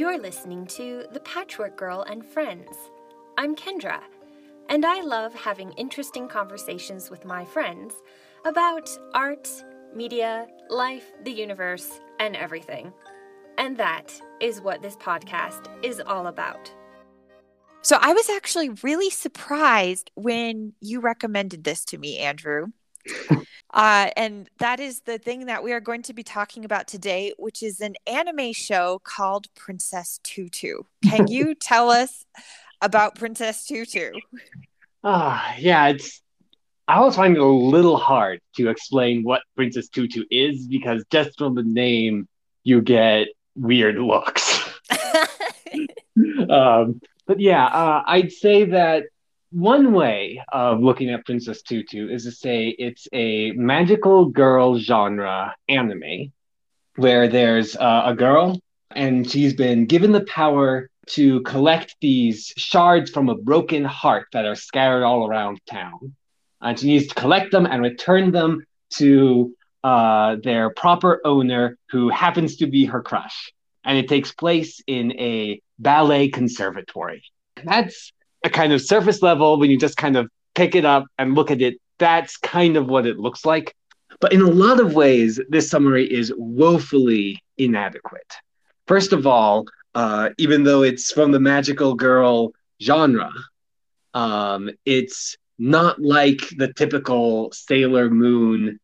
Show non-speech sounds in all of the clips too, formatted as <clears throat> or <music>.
You're listening to The Patchwork Girl and Friends. I'm Kendra, and I love having interesting conversations with my friends about art, media, life, the universe, and everything. And that is what this podcast is all about. So I was actually really surprised when you recommended this to me, Andrew. <laughs> Uh, and that is the thing that we are going to be talking about today, which is an anime show called Princess Tutu. Can <laughs> you tell us about Princess Tutu? Ah, yeah, it's. I always find it a little hard to explain what Princess Tutu is because just from the name, you get weird looks. <laughs> <laughs> um, but yeah, uh, I'd say that one way of looking at Princess Tutu is to say it's a magical girl genre anime where there's uh, a girl and she's been given the power to collect these shards from a broken heart that are scattered all around town. And she needs to collect them and return them to uh, their proper owner, who happens to be her crush. And it takes place in a ballet conservatory. That's a kind of surface level when you just kind of pick it up and look at it. That's kind of what it looks like. But in a lot of ways, this summary is woefully inadequate. First of all, uh, even though it's from the magical girl genre, um, it's not like the typical Sailor Moon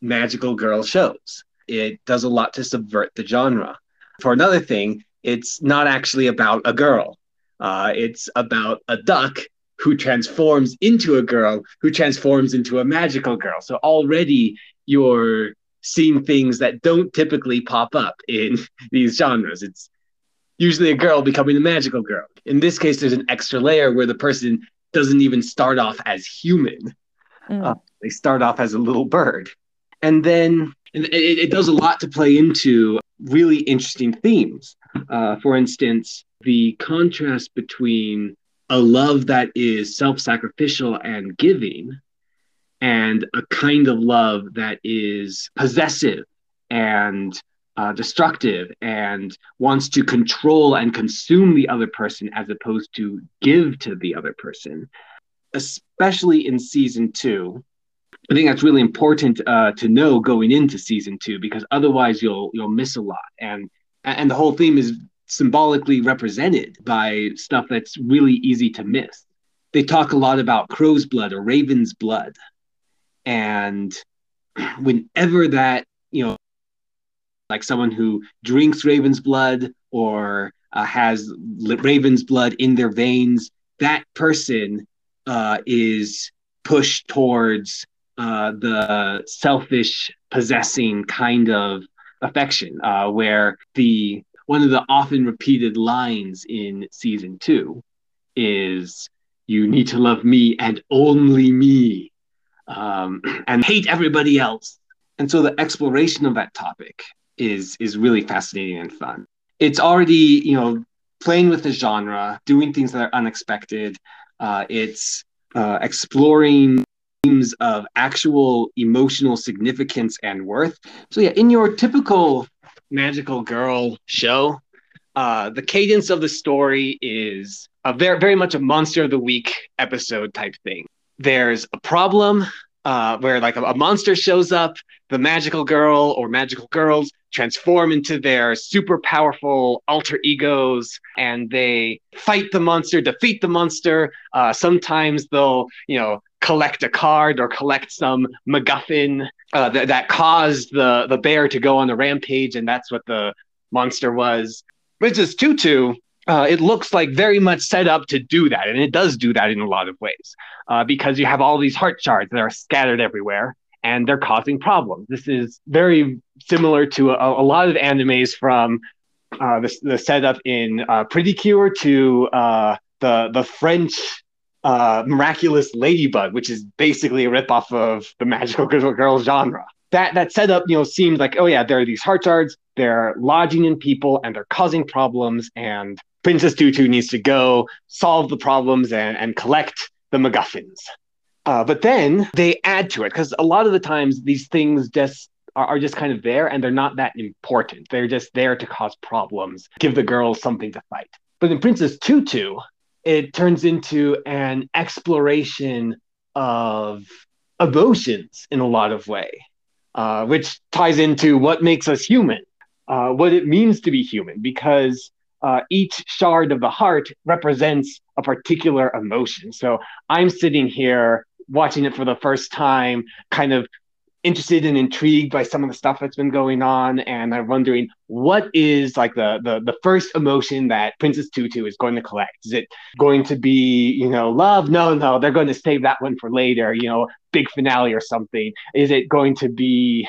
magical girl shows. It does a lot to subvert the genre. For another thing, it's not actually about a girl. Uh, it's about a duck who transforms into a girl who transforms into a magical girl. So already you're seeing things that don't typically pop up in <laughs> these genres. It's usually a girl becoming a magical girl. In this case, there's an extra layer where the person doesn't even start off as human. Mm. Uh, they start off as a little bird. And then it, it, does a lot to play into really interesting themes. Uh, for instance, the contrast between a love that is self sacrificial and giving and a kind of love that is possessive and uh, destructive and wants to control and consume the other person as opposed to give to the other person, especially in season two. I think that's really important uh, to know going into season two because otherwise you'll you'll miss a lot and and the whole theme is symbolically represented by stuff that's really easy to miss. They talk a lot about crow's blood or raven's blood. And <clears throat> whenever that, you know, like someone who drinks raven's blood or uh, has raven's blood in their veins, that person uh, is pushed towards uh, the selfish, possessing kind of affection, uh, where the one of the often repeated lines in season two is you need to love me and only me um, <clears throat> and hate everybody else. And so the exploration of that topic is is really fascinating and fun. It's already you know playing with the genre doing things that are unexpected. Uh, it's uh, exploring themes of actual emotional significance and worth. So yeah in your typical magical girl show. Uh, the cadence of the story is a very, very much a monster of the week episode type thing. There's a problem uh, where like a, a, monster shows up, the magical girl or magical girls transform into their super powerful alter egos, and they fight the monster, defeat the monster. Uh, sometimes they'll, you know, collect a card or collect some MacGuffin uh, th- that caused the the bear to go on the rampage, and that's what the monster was. Princess Tutu, uh, it looks like very much set up to do that, and it does do that in a lot of ways uh, because you have all these heart shards that are scattered everywhere, and they're causing problems. This is very similar to a, a lot of animes from uh, the, the setup in uh, Pretty Cure to uh, the the French uh, Miraculous Ladybug, which is basically a ripoff of the magical <laughs> girl, genre. That that setup, you know, seems like oh yeah, there are these heart shards, they're lodging in people and they're causing problems, and Princess Tutu needs to go solve the problems and, and collect the MacGuffins. Uh, but then they add to it because a lot of the times these things just are, are just kind of there and they're not that important. They're just there to cause problems, give the girls something to fight. But in Princess Tutu, it turns into an exploration of emotions in a lot of way, uh, which ties into what makes us human, uh, what it means to be human, because uh, each shard of the heart represents a particular emotion. So I'm sitting here watching it for the first time, kind of interested and intrigued by some of the stuff that's been going on and i'm wondering what is like the, the the first emotion that princess tutu is going to collect? Is it going to be you know love? No no they're going to save that one for later you know big finale or something. Is it going to be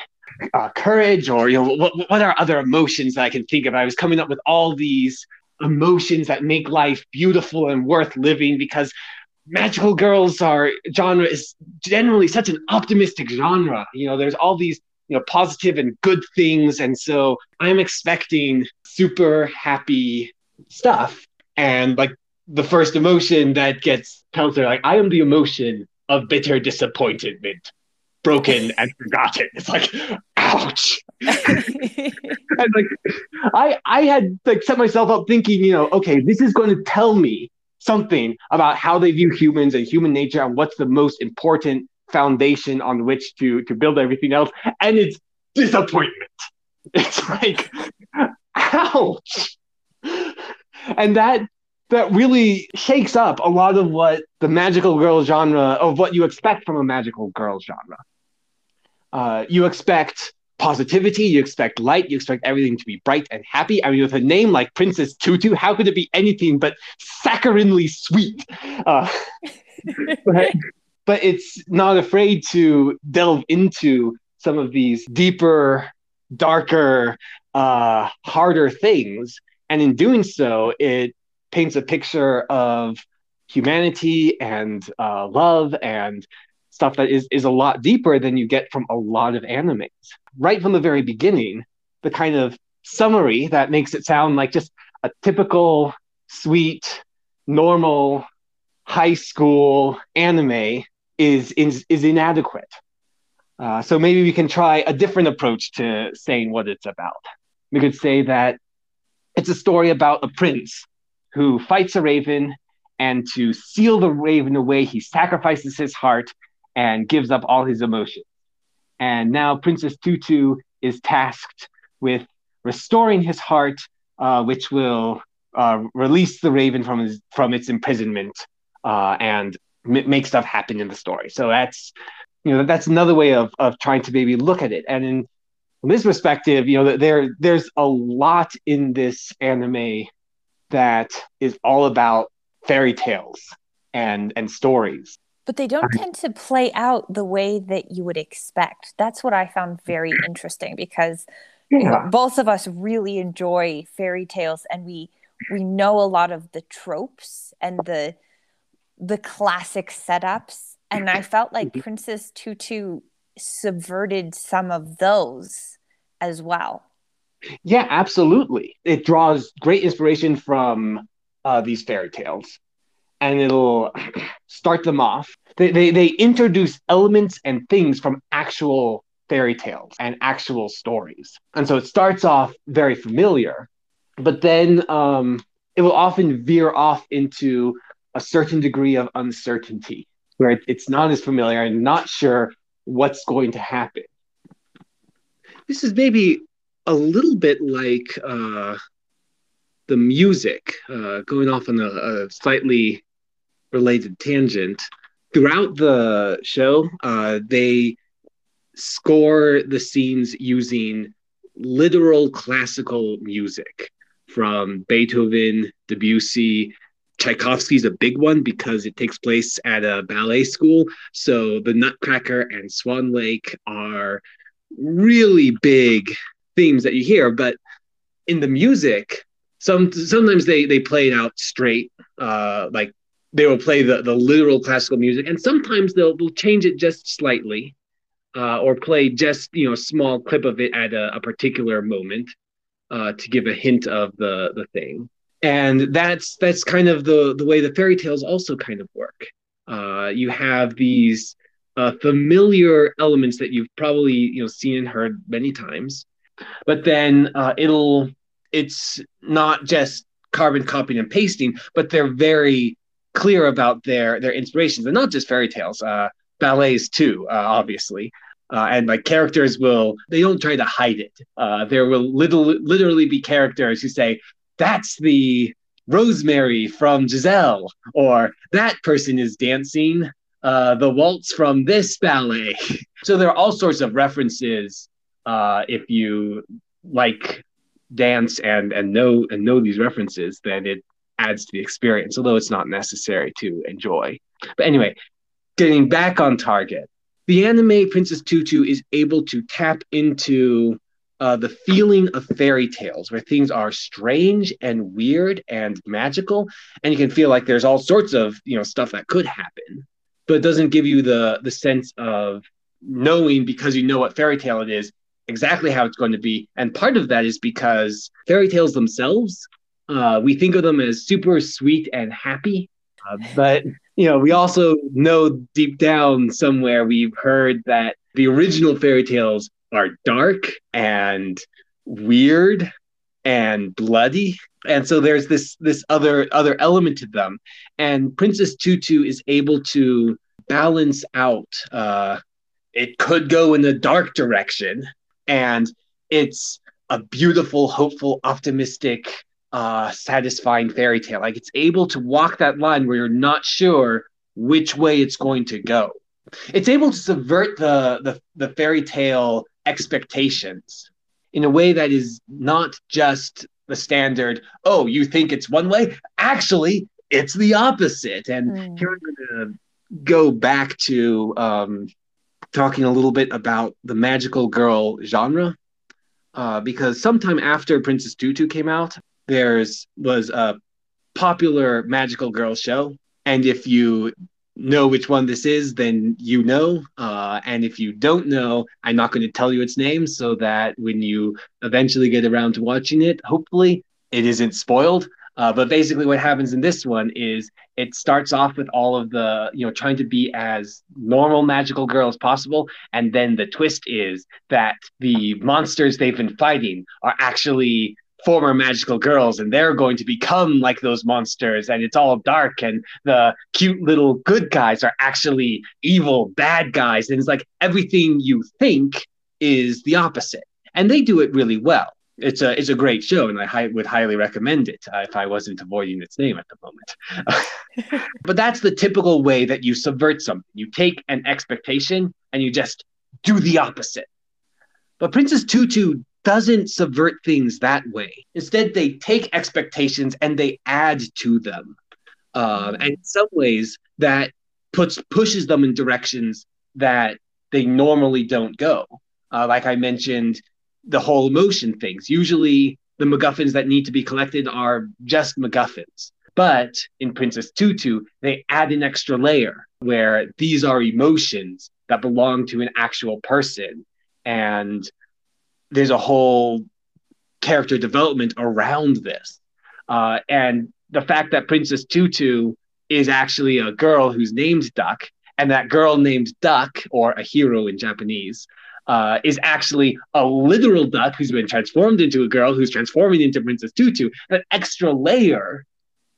uh, courage or you know what, what are other emotions that i can think of? I was coming up with all these emotions that make life beautiful and worth living because magical girls are genre is generally such an optimistic genre. You know, there's all these you know positive and good things, and so I'm expecting super happy stuff. And like the first emotion that gets counseled, like I am the emotion of bitter disappointment, broken <laughs> and forgotten. It's like, ouch. <laughs> <laughs> and like I I had like set myself up thinking, you know, okay, this is going to tell me something about how they view humans and human nature and what's the most important foundation on which to to build everything else. And it's disappointment. <laughs> It's like ouch. And that that really shakes up a lot of what the magical girl genre of what you expect from a magical girl genre. Uh, you expect positivity, you expect light, you expect everything to be bright and happy. I mean, with a name like Princess Tutu, how could it be anything but saccharinely sweet? Uh, <laughs> but, but it's not afraid to delve into some of these deeper, darker, uh, harder things. And in doing so, it paints a picture of humanity and uh, love and stuff that is, is a lot deeper than you get from a lot of animes right from the very beginning, the kind of summary that makes it sound like just a typical, sweet, normal high school anime is is, is inadequate. Uh, so maybe we can try a different approach to saying what it's about. We could say that it's a story about a prince who fights a raven, and to seal the raven away, he sacrifices his heart and gives up all his emotions. And now Princess Tutu is tasked with restoring his heart, uh, which will uh, release the raven from his from its imprisonment uh, and m- make stuff happen in the story. So that's you know that's another way of of trying to maybe look at it. And in this perspective, you know there there's a lot in this anime that is all about fairy tales and and stories but they don't tend to play out the way that you would expect. That's what I found very interesting because yeah. you know, both of us really enjoy fairy tales and we we know a lot of the tropes and the the classic setups and I <laughs> felt like mm-hmm. Princess Tutu subverted some of those as well. Yeah, absolutely. It draws great inspiration from uh, these fairy tales and it'll <clears throat> start them off. They, they, they introduce elements and things from actual fairy tales and actual stories. And so it starts off very familiar, but then um, it will often veer off into a certain degree of uncertainty where it's not as familiar and not sure what's going to happen. This is maybe a little bit like uh, the music, uh, going off on a, a slightly related tangent. Throughout the show, uh, they score the scenes using literal classical music from Beethoven, Debussy. Tchaikovsky's a big one because it takes place at a ballet school. So the Nutcracker and Swan Lake are really big themes that you hear, but in the music, some sometimes they they play it out straight, uh, like they will play the, the literal classical music. And sometimes they'll, they'll change it just slightly uh, or play just you know a small clip of it at a, a particular moment uh, to give a hint of the the thing. And that's that's kind of the the way the fairy tales also kind of work. Uh, you have these uh, familiar elements that you've probably you know seen and heard many times, but then uh, it'll it's not just carbon copying and pasting, but they're very clear about their their inspirations, and not just fairy tales, uh, ballets too, uh, obviously. Uh, and like characters will they don't try to hide it. Uh, there will little, literally be characters who say that's the Rosemary from Giselle, or that person is dancing uh, the waltz from this ballet. <laughs> so there are all sorts of references uh, if you like dance and and know and know these references, then it adds to the experience, although it's not necessary to enjoy. But anyway, getting back on target, the anime Princess Tutu is able to tap into uh, the feeling of fairy tales where things are strange and weird and magical and you can feel like there's all sorts of you know stuff that could happen but it doesn't give you the the sense of knowing because you know what fairy tale it is exactly how it's going to be and part of that is because fairy tales themselves uh, we think of them as super sweet and happy. Uh, but you know we also know deep down somewhere we've heard that the original fairy tales are dark and weird and bloody. And so there's this this other other element to them. And princess tutu is able to balance out uh it could go in the dark direction and it's a beautiful hopeful optimistic uh satisfying fairy tale like it's able to walk that line where you're not sure which way it's going to go it's able to subvert the the, the fairy tale expectations in a way that is not just the standard, oh, you think it's one way? Actually, it's the opposite. And mm. here I'm going to go back to um, talking a little bit about the magical girl genre. Uh, because sometime after Princess Tutu came out, there's was a popular magical girl show. And if you know which one this is, then you know. Uh, and if you don't know, I'm not going to tell you its name so that when you eventually get around to watching it, hopefully it isn't spoiled. Uh, but basically, what happens in this one is it starts off with all of the, you know, trying to be as normal magical girl as possible. And then the twist is that the monsters they've been fighting are actually former magical girls and they're going to become like those monsters and it's all dark and the cute little good guys are actually evil bad guys and it's like everything you think is the opposite and they do it really well. It's a it's a great show and i hi- would highly recommend it uh, if i wasn't avoiding its name at the moment. <laughs> But that's the typical way that you subvert something. You take an expectation and you just do the opposite. But princess tutu doesn't subvert things that way. Instead, they take expectations and they add to them. Uh, and in some ways, that puts pushes them in directions that they normally don't go. Uh, like I mentioned, the whole emotion things. Usually, the MacGuffins that need to be collected are just MacGuffins. But in Princess Tutu, they add an extra layer where these are emotions that belong to an actual person. And there's a whole character development around this. Uh, and the fact that Princess Tutu is actually a girl who's named Duck, and that girl named Duck, or Ahiru in Japanese, uh, is actually a literal duck who's been transformed into a girl who's transforming into Princess Tutu. That extra layer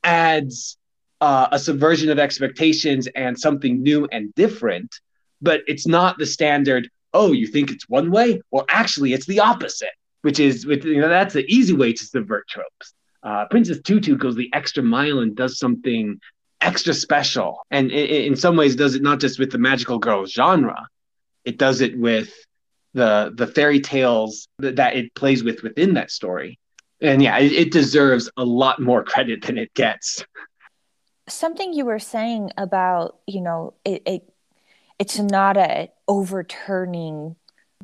adds uh, a subversion of expectations and something new and different, but it's not the standard oh, you think it's one way? Well, actually, it's the opposite, which is, you know, that's the easy way to subvert tropes. Uh, Princess Tutu goes the extra mile and does something extra special. And in, in some ways, does it not just with the magical girl genre, it does it with the the fairy tales that, that it plays with within that story. And yeah, it, it deserves a lot more credit than it gets. Something you were saying about, you know, it, it it's not a overturning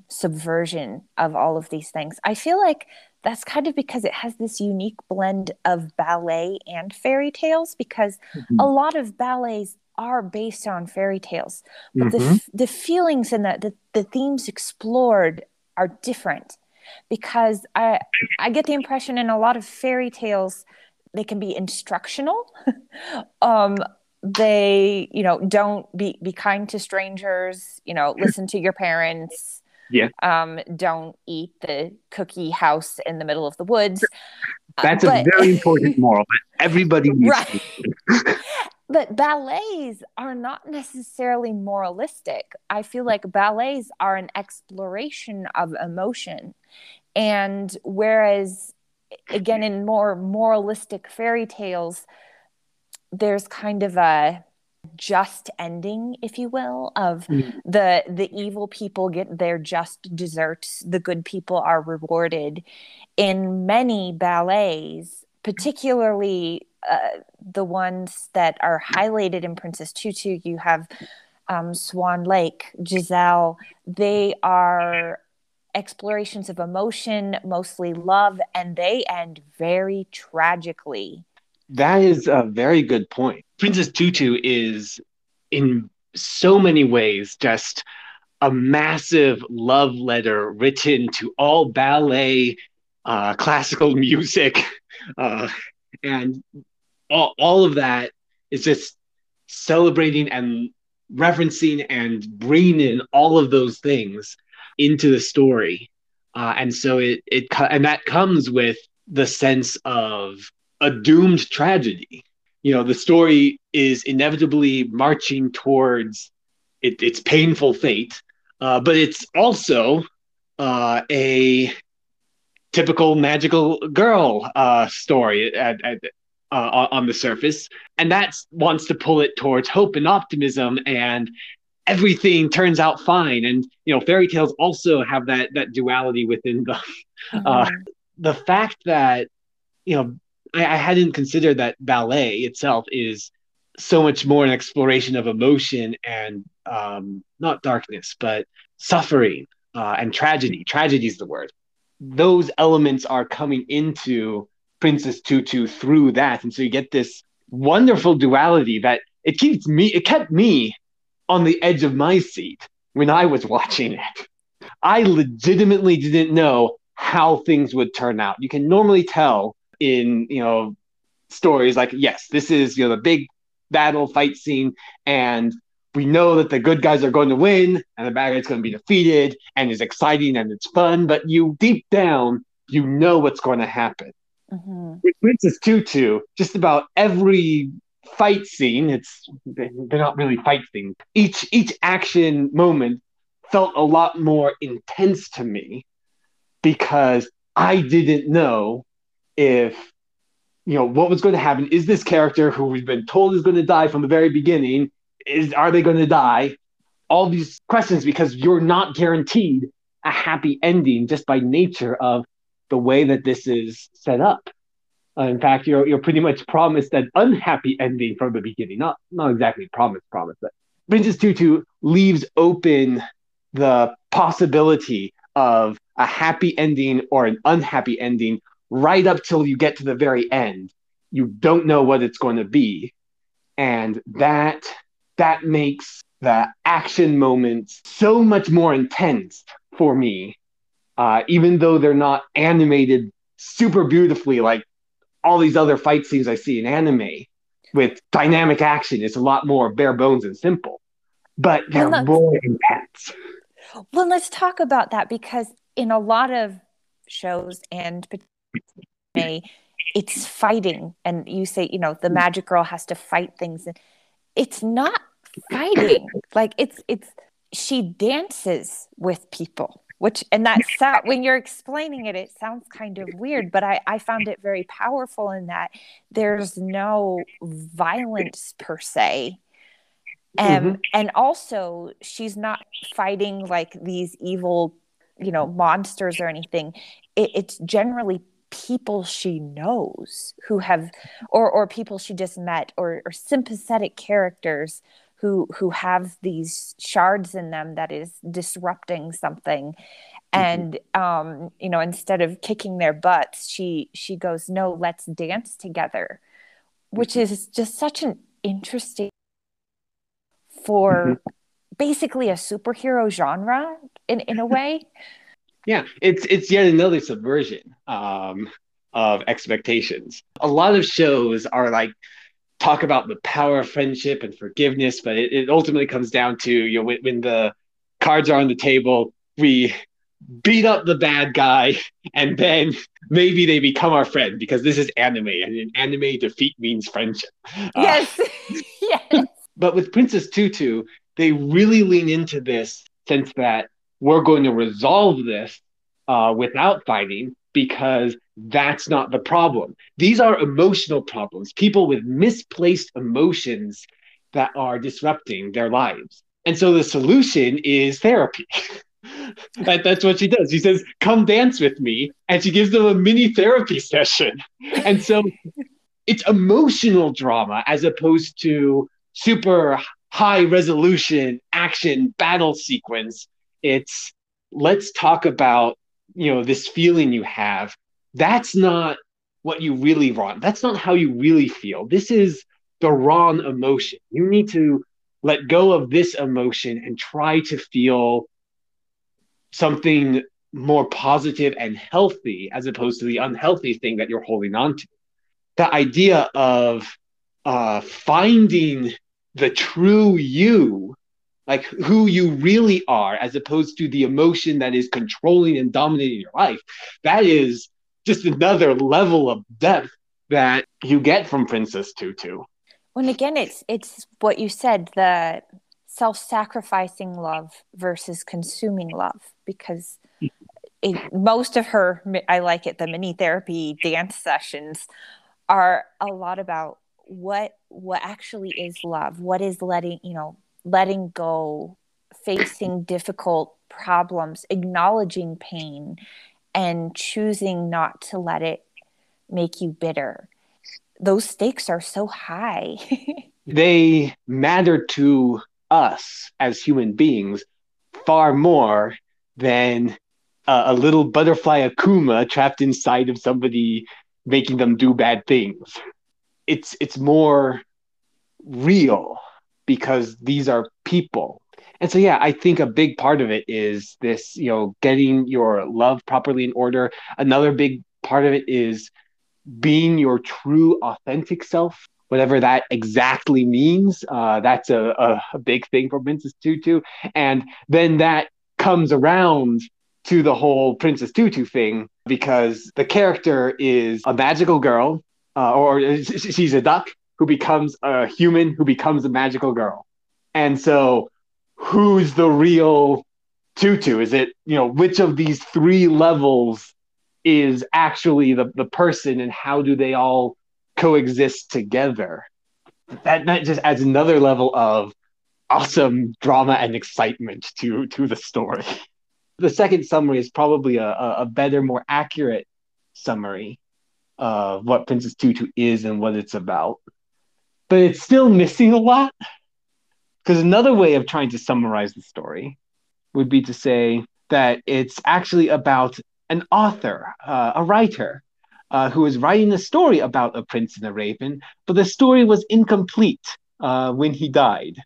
subversion of all of these things. I feel like that's kind of because it has this unique blend of ballet and fairy tales because mm-hmm. a lot of ballets are based on fairy tales but mm-hmm. the, the feelings and the, the, the themes explored are different because I, I get the impression in a lot of fairy tales they can be instructional <laughs> um, they you know don't be be kind to strangers you know listen to your parents yeah. um don't eat the cookie house in the middle of the woods. That's uh, but, a very <laughs> important moral that everybody needs right. <laughs> but ballets are not necessarily moralistic. I feel like ballets are an exploration of emotion. And whereas again in more moralistic fairy tales there's kind of a just ending if you will of mm. the the evil people get their just desserts the good people are rewarded. In many ballets particularly uh, the ones that are highlighted in princess tutu you have um, swan lake giselle. They are explorations of emotion mostly love and they end very tragically that is a very good point. Princess Tutu is in so many ways just a massive love letter written to all ballet, uh, classical music, <laughs> uh, and all, all of that is just celebrating and referencing and bringing in all of those things into the story. Uh, and so it, it, and that comes with the sense of a doomed tragedy. You know, the story is inevitably marching towards it, its painful fate, uh, but it's also uh, a typical magical girl uh, story at, at, uh, on the surface, and that wants to pull it towards hope and optimism, and everything turns out fine. And you know, fairy tales also have that that duality within them. <laughs> Uh, mm-hmm. the fact that you know I, I hadn't considered that ballet itself is so much more an exploration of emotion and um, not darkness, but suffering uh, and tragedy. Tragedy is the word. Those elements are coming into Princess Tutu through that, and so you get this wonderful duality that it keeps me. It kept me on the edge of my seat when I was watching it. I legitimately didn't know how things would turn out. You can normally tell in you know stories like yes this is you know the big battle fight scene and we know that the good guys are going to win and the bad guys going to be defeated and it's exciting and it's fun but you deep down you know what's going to happen. Mm-hmm. us princess tutu just about every fight scene it's they're not really fight scenes. Each each action moment felt a lot more intense to me because i didn't know if you know what was going to happen? Is this character who we've been told is going to die from the very beginning is are they going to die? All these questions because you're not guaranteed a happy ending just by nature of the way that this is set up. Uh, in fact you're you're pretty much promised an unhappy ending from the beginning. Not not exactly promised promise but princess tutu leaves open the possibility of a happy ending or an unhappy ending right up till you get to the very end you don't know what it's going to be. And that that makes the action moments so much more intense for me uh, even though they're not animated super beautifully like all these other fight scenes i see in anime with dynamic action. It's a lot more bare bones and simple but they're well, more intense. Well let's talk about that because in a lot of shows and it's fighting. And you say you know the magic girl has to fight things. And it's not fighting. Like it's it's she dances with people which and that sound when you're explaining it it sounds kind of weird but i i found it very powerful in that there's no violence per se. And mm-hmm. and also she's not fighting like these evil you know monsters or anything. It, it's generally people she knows who have or or people she just met or, or sympathetic characters who who have these shards in them that is disrupting something mm-hmm. and um you know instead of kicking their butts she she goes no let's dance together which mm-hmm. is just such an interesting for mm-hmm. basically a superhero genre in in a way yeah, it's it's yet another subversion um, of expectations. A lot of shows are like talk about the power of friendship and forgiveness, but it, it ultimately comes down to you know when, when the cards are on the table, we beat up the bad guy, and then maybe they become our friend because this is anime, and in anime, defeat means friendship. Uh, yes, <laughs> yes. But with Princess Tutu, they really lean into this sense that we're going to resolve this uh, without fighting because that's not the problem. These are emotional problems, people with misplaced emotions that are disrupting their lives. And so the solution is therapy. <laughs> that, that's what she does. She says, Come dance with me. And she gives them a mini therapy <laughs> session. And so it's emotional drama as opposed to super high resolution action battle sequence. It's let's talk about you know this feeling you have. That's not what you really want. That's not how you really feel. This is the wrong emotion. You need to let go of this emotion and try to feel something more positive and healthy as opposed to the unhealthy thing that you're holding on to. The idea of uh, finding the true you, like who you really are, as opposed to the emotion that is controlling and dominating your life, that is just another level of depth that you get from Princess Tutu. When again, it's it's what you said the self-sacrificing love versus consuming love because it, most of her i like it the mini therapy dance sessions are a lot about what what actually is love what is letting you know letting go facing difficult problems acknowledging pain and choosing not to let it make you bitter. Those stakes are so high. <laughs> They matter to us as human beings far more than uh, a little butterfly Akuma trapped inside of somebody making them do bad things. It's it's more real because these are people. And so yeah, I think a big part of it is this, you know, getting your love properly in order. Another big part of it is being your true authentic self whatever that exactly means. Uh, that's a, a, a, big thing for Princess Tutu. And then that comes around to the whole Princess Tutu thing because the character is a magical girl, uh, or she's a duck who becomes a human who becomes a magical girl. And so, who's the real Tutu? Is it, you know, which of these three levels is actually the, the person and how do they all coexist together. That, that just adds another level of awesome drama and excitement to to the story. <laughs> The second summary is probably a, a, better, more accurate summary of what Princess Tutu is and what it's about. But it's still missing a lot. Because another way of trying to summarize the story would be to say that it's actually about an author, uh, a writer, uh, who was writing a story about a prince and a raven, but the story was incomplete uh, when he died.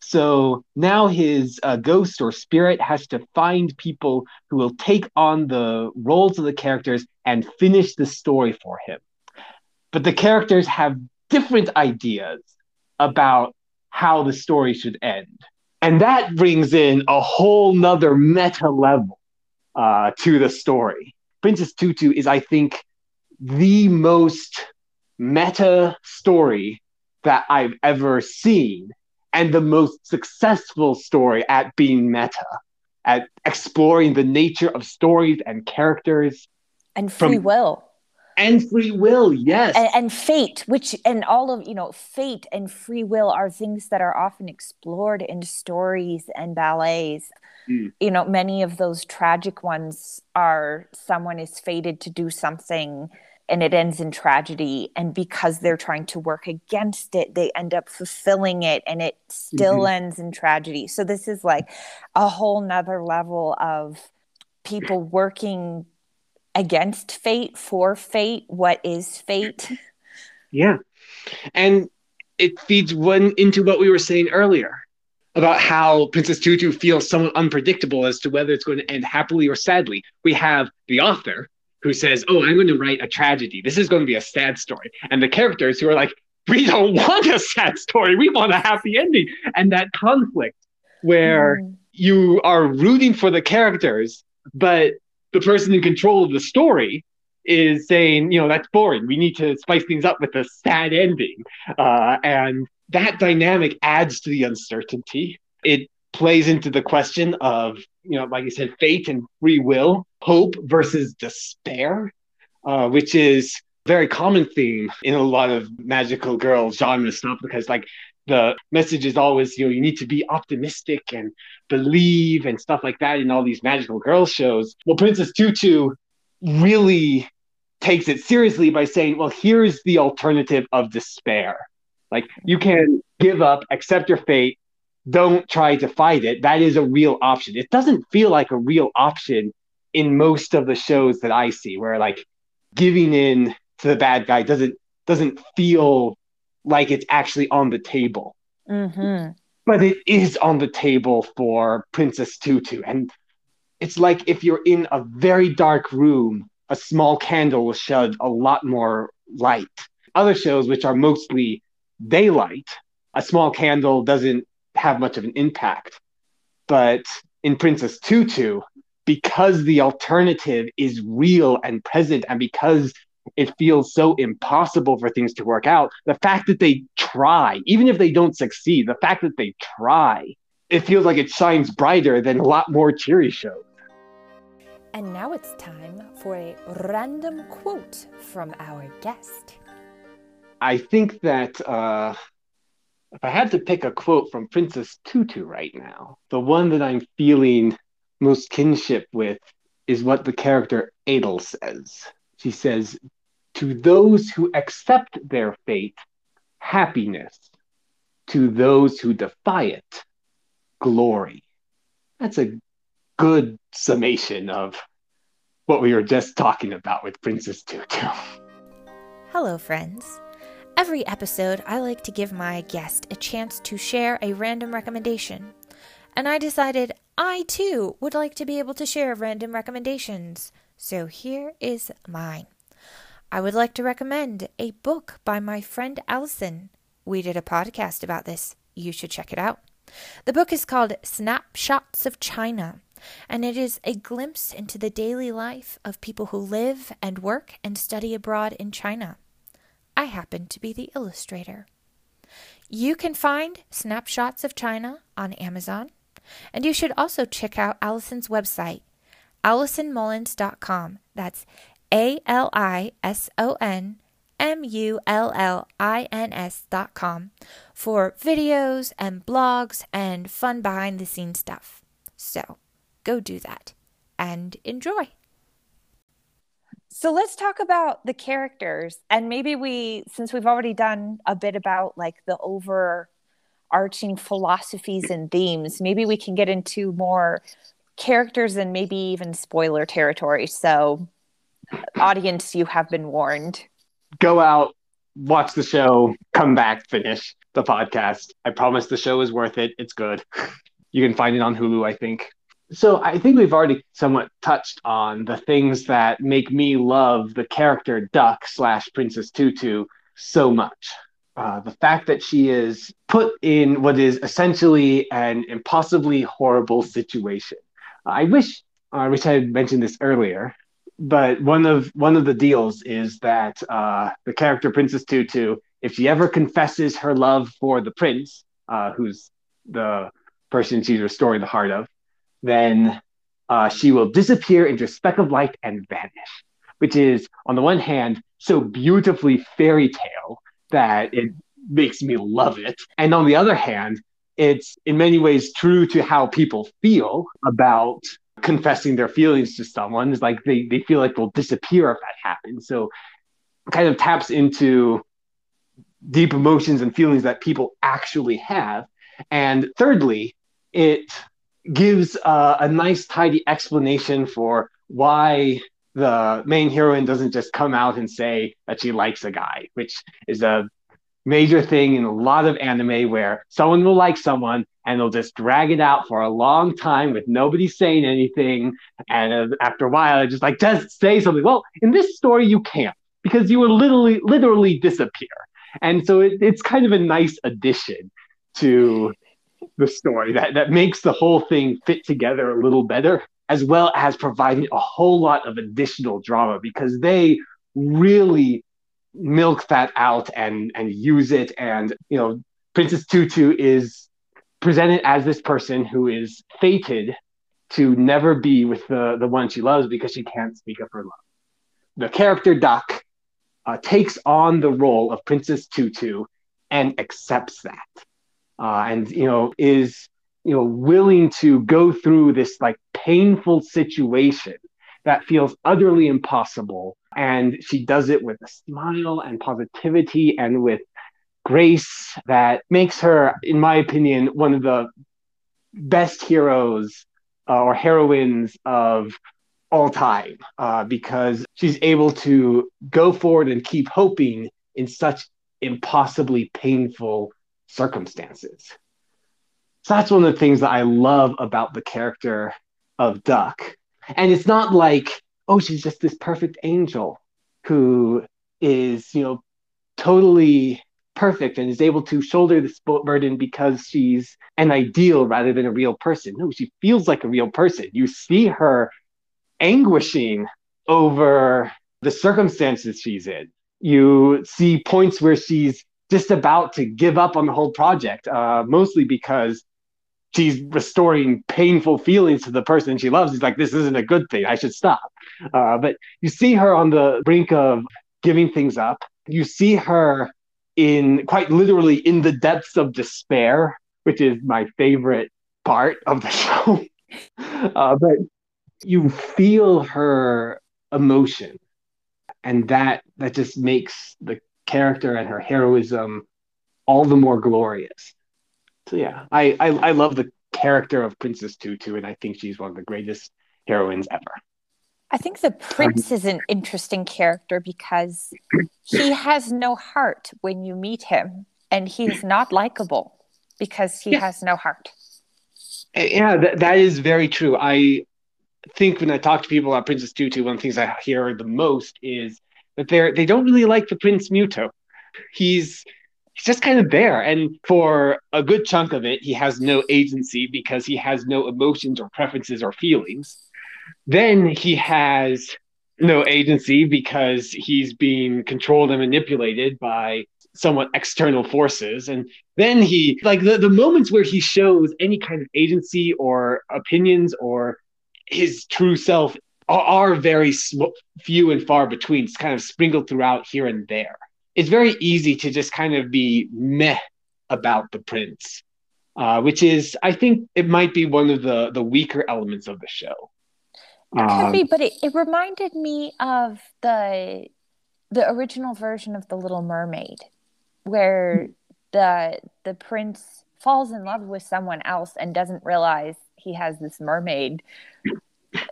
So now his uh, ghost or spirit has to find people who will take on the roles of the characters and finish the story for him. But the characters have different ideas about how the story should end. And that brings in a whole nother meta level uh, to the story. Princess Tutu is, I think, the most meta story that I've ever seen and the most successful story at being meta, at exploring the nature of stories and characters. And free from, will. And free will, yes. And, and, fate, which, and all of, you know, fate and free will are things that are often explored in stories and ballets. Mm. You know, many of those tragic ones are someone is fated to do something and it ends in tragedy and because they're trying to work against it they end up fulfilling it and it still mm-hmm. ends in tragedy so this is like a whole nother level of people working against fate for fate what is fate <laughs> yeah and it feeds one into what we were saying earlier about how Princess Tutu feels somewhat unpredictable as to whether it's going to end happily or sadly. We have the author who says, "Oh, I'm going to write a tragedy. This is going to be a sad story," and the characters who are like, we don't <laughs> want a sad story. We want a happy ending. And that conflict where mm. you are rooting for the characters, but the person in control of the story is saying, you know, that's boring. We need to spice things up with a sad ending. Uh, and that dynamic adds to the uncertainty. It plays into the question of, you know, like I said, fate and free will, hope versus despair, uh, which is very common theme in a lot of magical girl genre stuff because like the message is always you know you need to be optimistic and believe and stuff like that in all these magical girl shows. Well princess tutu really takes it seriously by saying well here's the alternative of despair. Like you can give up accept your fate don't try to fight it. That is a real option. It doesn't feel like a real option in most of the shows that i see where like giving in to the bad guy doesn't doesn't feel like it's actually on the table. Mm-hmm. But it is on the table for Princess Tutu. And it's like if you're in a very dark room, a small candle will shed a lot more light. Other shows, which are mostly daylight, a small candle doesn't have much of an impact. But in Princess Tutu, because the alternative is real and present, and because it feels so impossible for things to work out. The fact that they try, even if they don't succeed, the fact that they try, it feels like it shines brighter than a lot more cheery shows. And now it's time for a random quote from our guest. I think that uh, if I had to pick a quote from Princess Tutu right now, the one that I'm feeling most kinship with is what the character Edel says. She says, to those who accept their fate, happiness. To those who defy it, glory. That's a good summation of what we were just talking about with Princess Tutu. Hello, friends. Every episode, I like to give my guest a chance to share a random recommendation. And I decided I too would like to be able to share random recommendations. So here is mine. I would like to recommend a book by my friend Allison. We did a podcast about this. You should check it out. The book is called Snapshots of China, and it is a glimpse into the daily life of people who live and work and study abroad in China. I happen to be the illustrator. You can find Snapshots of China on Amazon, and you should also check out Allison's website, AllisonMullins.com. That's a L I S O N M U L L I N S dot com for videos and blogs and fun behind the scenes stuff. So go do that and enjoy. So let's talk about the characters and maybe we since we've already done a bit about like the overarching philosophies and themes, maybe we can get into more characters and maybe even spoiler territory. So audience, you have been warned. Go out, watch the show, come back, finish the podcast. I promise the show is worth it. It's good. <laughs> You can find it on Hulu, I think. So I think we've already somewhat touched on the things that make me love the character Duck slash Princess Tutu so much. Uh, the fact that she is put in what is essentially an impossibly horrible situation. I wish I wish I had mentioned this earlier, but one of one of the deals is that uh, the character Princess Tutu, if she ever confesses her love for the prince, uh, who's the person she's restoring the heart of, then uh, she will disappear into a speck of light and vanish, which is on the one hand so beautifully fairy tale that it makes me love it, and on the other hand, it's in many ways true to how people feel about confessing their feelings to someone is like they, they feel like they'll disappear if that happens. So kind of taps into deep emotions and feelings that people actually have. And thirdly, it gives uh, a nice, tidy explanation for why the main heroine doesn't just come out and say that she likes a guy, which is a major thing in a lot of anime where someone will like someone and they'll just drag it out for a long time with nobody saying anything. And uh, after a while, it's just like, just say something. Well, in this story, you can't because you will literally, literally disappear. And so it, it's kind of a nice addition to the story that, that makes the whole thing fit together a little better, as well as providing a whole lot of additional drama because they really milk that out and and use it. And you know, Princess Tutu is presented as this person who is fated to never be with the the one she loves because she can't speak of her love. The character Duck uh, takes on the role of Princess Tutu and accepts that, uh, and you know is you know willing to go through this like painful situation that feels utterly impossible, and she does it with a smile and positivity and with grace that makes her, in my opinion, one of the best heroes uh, or heroines of all time uh, because she's able to go forward and keep hoping in such impossibly painful circumstances. So that's one of the things that I love about the character of Duck. And it's not like, oh, she's just this perfect angel who is, you know, totally perfect and is able to shoulder this burden because she's an ideal rather than a real person. No, she feels like a real person. You see her anguishing over the circumstances she's in. You see points where she's just about to give up on the whole project, uh, mostly because she's restoring painful feelings to the person she loves. He's like, this isn't a good thing. I should stop. Uh, but you see her on the brink of giving things up. You see her in quite literally in the depths of despair, which is my favorite part of the <laughs> show. Uh, but you feel her emotion, and that that just makes the character and her heroism all the more glorious. So yeah, I, I, I love the character of Princess Tutu, and I think she's one of the greatest heroines ever. I think the prince is an interesting character because he has no heart when you meet him, and he's not likable because he yeah. has no heart. Uh, yeah, that, that is very true. I think when I talk to people about Princess Tutu, one of the things I hear the most is that they're they don't really like the Prince Mytho. He's he's just kind of there, and for a good chunk of it, he has no agency because he has no emotions or preferences or feelings then he has no agency because he's being controlled and manipulated by somewhat external forces. And then he, like the, the moments where he shows any kind of agency or opinions or his true self are, are very sm- few and far between. It's kind of sprinkled throughout here and there. It's very easy to just kind of be meh about the prince, uh, which is, I think, it might be one of the the weaker elements of the show. It could um, be, but it, it reminded me of the the original version of the Little Mermaid, where the the prince falls in love with someone else and doesn't realize he has this mermaid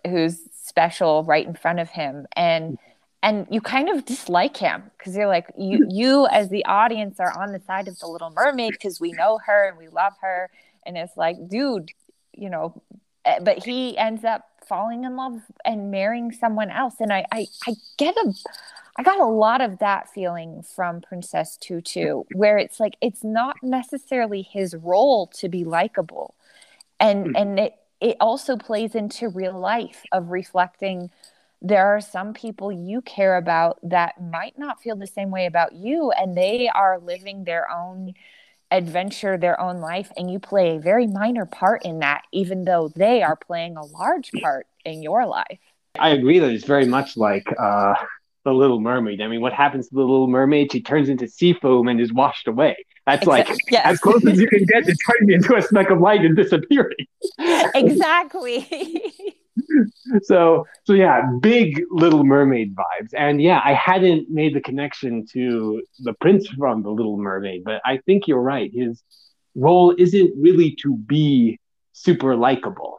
who's special right in front of him and and you kind of dislike him because you're like you you as the audience are on the side of the little mermaid because we know her and we love her and it's like dude you know eh, but he ends up falling in love and marrying someone else. And I, I, I get a, I got a lot of that feeling from Princess Tutu, where it's like it's not necessarily his role to be likable, and mm-hmm. and it it also plays into real life of reflecting. There are some people you care about that might not feel the same way about you, and they are living their own adventure their own life and you play a very minor part in that even though they are playing a large part in your life. I agree that it's very much like uh, the little mermaid. I mean what happens to the little mermaid? She turns into sea foam and is washed away. That's exactly. like yes. as close as you can get to turning into a speck of light and disappearing. <laughs> Exactly <laughs> <laughs> so so yeah big little mermaid vibes. And yeah i hadn't made the connection to the prince from the little mermaid but i think you're right. His role isn't really to be super likable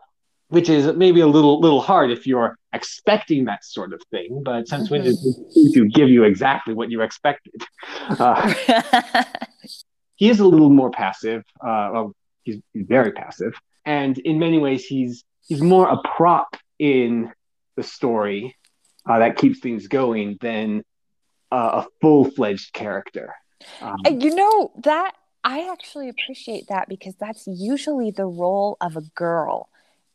which is maybe a little little hard if you're expecting that sort of thing but since mm-hmm. to give you exactly what you expected. <laughs> Uh, he is a little more passive uh, well he's, he's very passive. And in many ways he's he's more a prop in the story uh, that keeps things going than uh, a full fledged character. Um, you know that I actually appreciate that because that's usually the role of a girl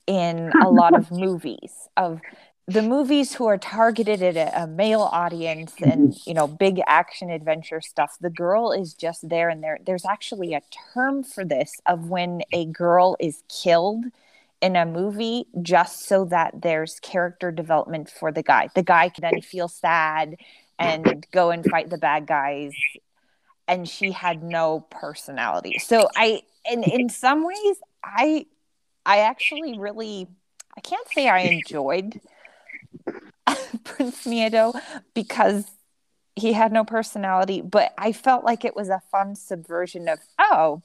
in a lot of <laughs> movies of the movies who are targeted at a, a, male audience and you know big action adventure stuff. The girl is just there and there. There's actually a term for this of when a girl is killed in a movie just so that there's character development for the guy. The guy can then feel sad and go and fight the bad guys and she had no personality. So i in in some ways i i actually really i can't say i enjoyed <laughs> Prince Mytho because he had no personality, but I felt like it was a fun subversion of, oh,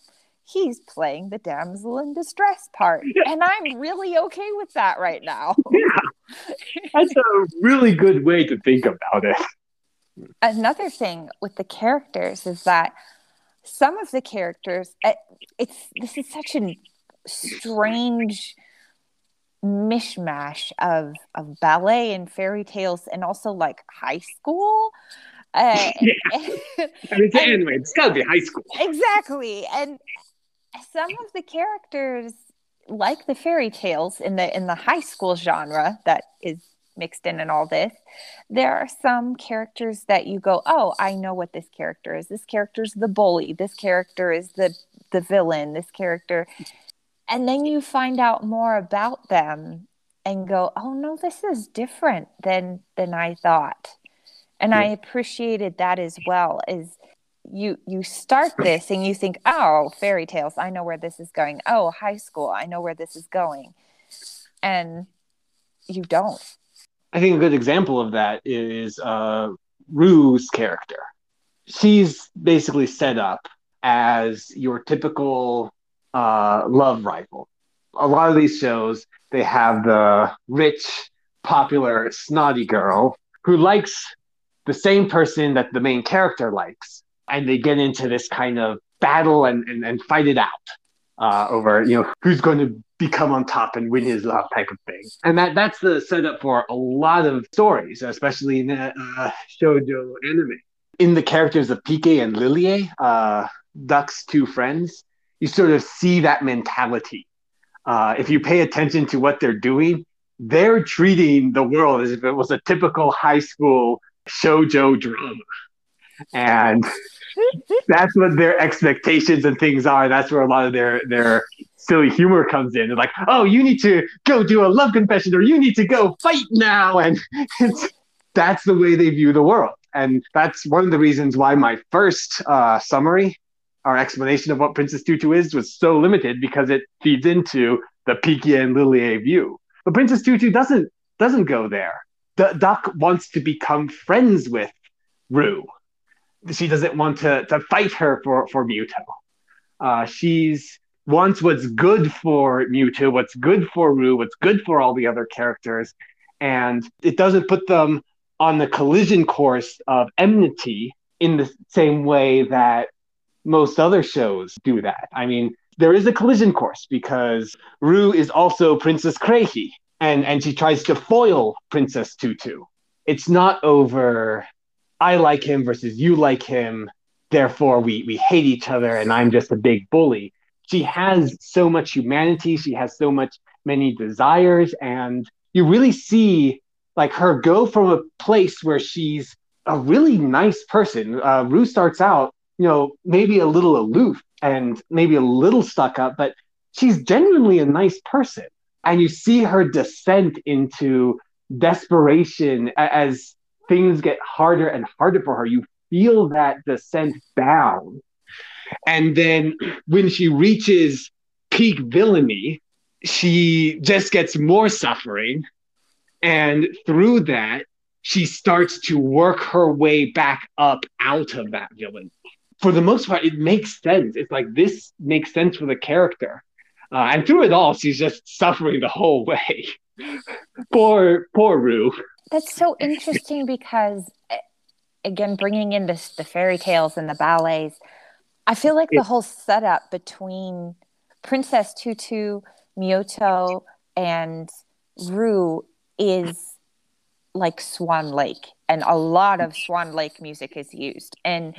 he's playing the damsel in distress part. And I'm really okay with that right now. <laughs> Yeah. That's a really good way to think about it. Another thing with the characters is that some of the characters, eh, it's this is such a strange mishmash of of ballet and fairy tales and also like high school uh, <laughs> yeah. <laughs> I mean, anyway, it's got to be high school. Exactly, and some of the characters, like the fairy tales in the in the high school genre that is mixed in and all this, there are some characters that you go, "Oh, I know what this character is. This character is the bully. This character is the the villain. This character." and then you find out more about them and go oh no this is different than than i thought and yeah. i appreciated that as well is you you start this and you think oh fairy tales i know where this is going oh high school i know where this is going and you don't i think a good example of that is uh rue's character she's basically set up as your typical uh, love rival. A lot of these shows, they have the rich, popular, snotty girl who likes the same person that the main character likes. And they get into this kind of battle and, and, and fight it out uh, over, you know, who's going to become on top and win his love type of thing. And that that's the setup for a lot of stories, especially in the uh, shoujo anime. In the characters of Pike and Lillie, uh, Duck's two friends, you sort of see that mentality. Uh, if you pay attention to what they're doing, they're treating the world as if it was a typical high school shojo drama. And that's what their expectations and things are. That's where a lot of their their silly humor comes in. They're like, oh, you need to go do a love confession or you need to go fight now. And <laughs> that's the way they view the world. And that's one of the reasons why my first uh, summary our explanation of what Princess Tutu is was so limited because it feeds into the Pike and Lillie view. But Princess Tutu doesn't doesn't go there. The Duck wants to become friends with Rue. She doesn't want to, to fight her for, for Mytho. Uh, she's wants what's good for Mytho, what's good for Rue, what's good for all the other characters, and it doesn't put them on the collision course of enmity in the same way that most other shows do that. I mean, there is a collision course because Rue is also Princess Kraehe, and and she tries to foil Princess Tutu. It's not over. I like him versus you like him. Therefore, we we hate each other, and I'm just a big bully. She has so much humanity. She has so much many desires, and you really see like her go from a place where she's a really nice person. Uh, Rue starts out you know, maybe a little aloof and maybe a little stuck up, but she's genuinely a nice person. And you see her descent into desperation as things get harder and harder for her. You feel that descent down. And then when she reaches peak villainy, she just gets more suffering. And through that, she starts to work her way back up out of that villainy for the most part, it makes sense. It's like this makes sense for the character. Uh, and through it all, she's just suffering the whole way. <laughs> poor, poor Rue. That's so interesting because, again, bringing in this, the fairy tales and the ballets, I feel like the whole setup between Princess Tutu, Mytho, and Rue is like Swan Lake, and a lot of Swan Lake music is used. And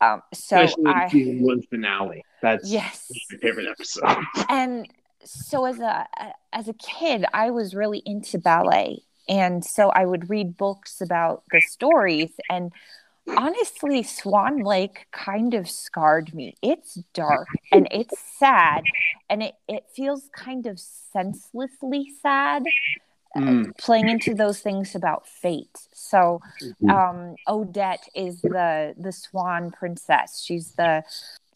um, so Especially I season one finale. That's yes, my favorite episode. <laughs> and so as a as a kid, I was really into ballet, and so I would read books about the stories and. Honestly, Swan Lake kind of scarred me. It's dark and it's sad, and it, it feels kind of senselessly sad Mm. playing into those things about fate. So Mhm. um, Odette is the the swan princess. She's the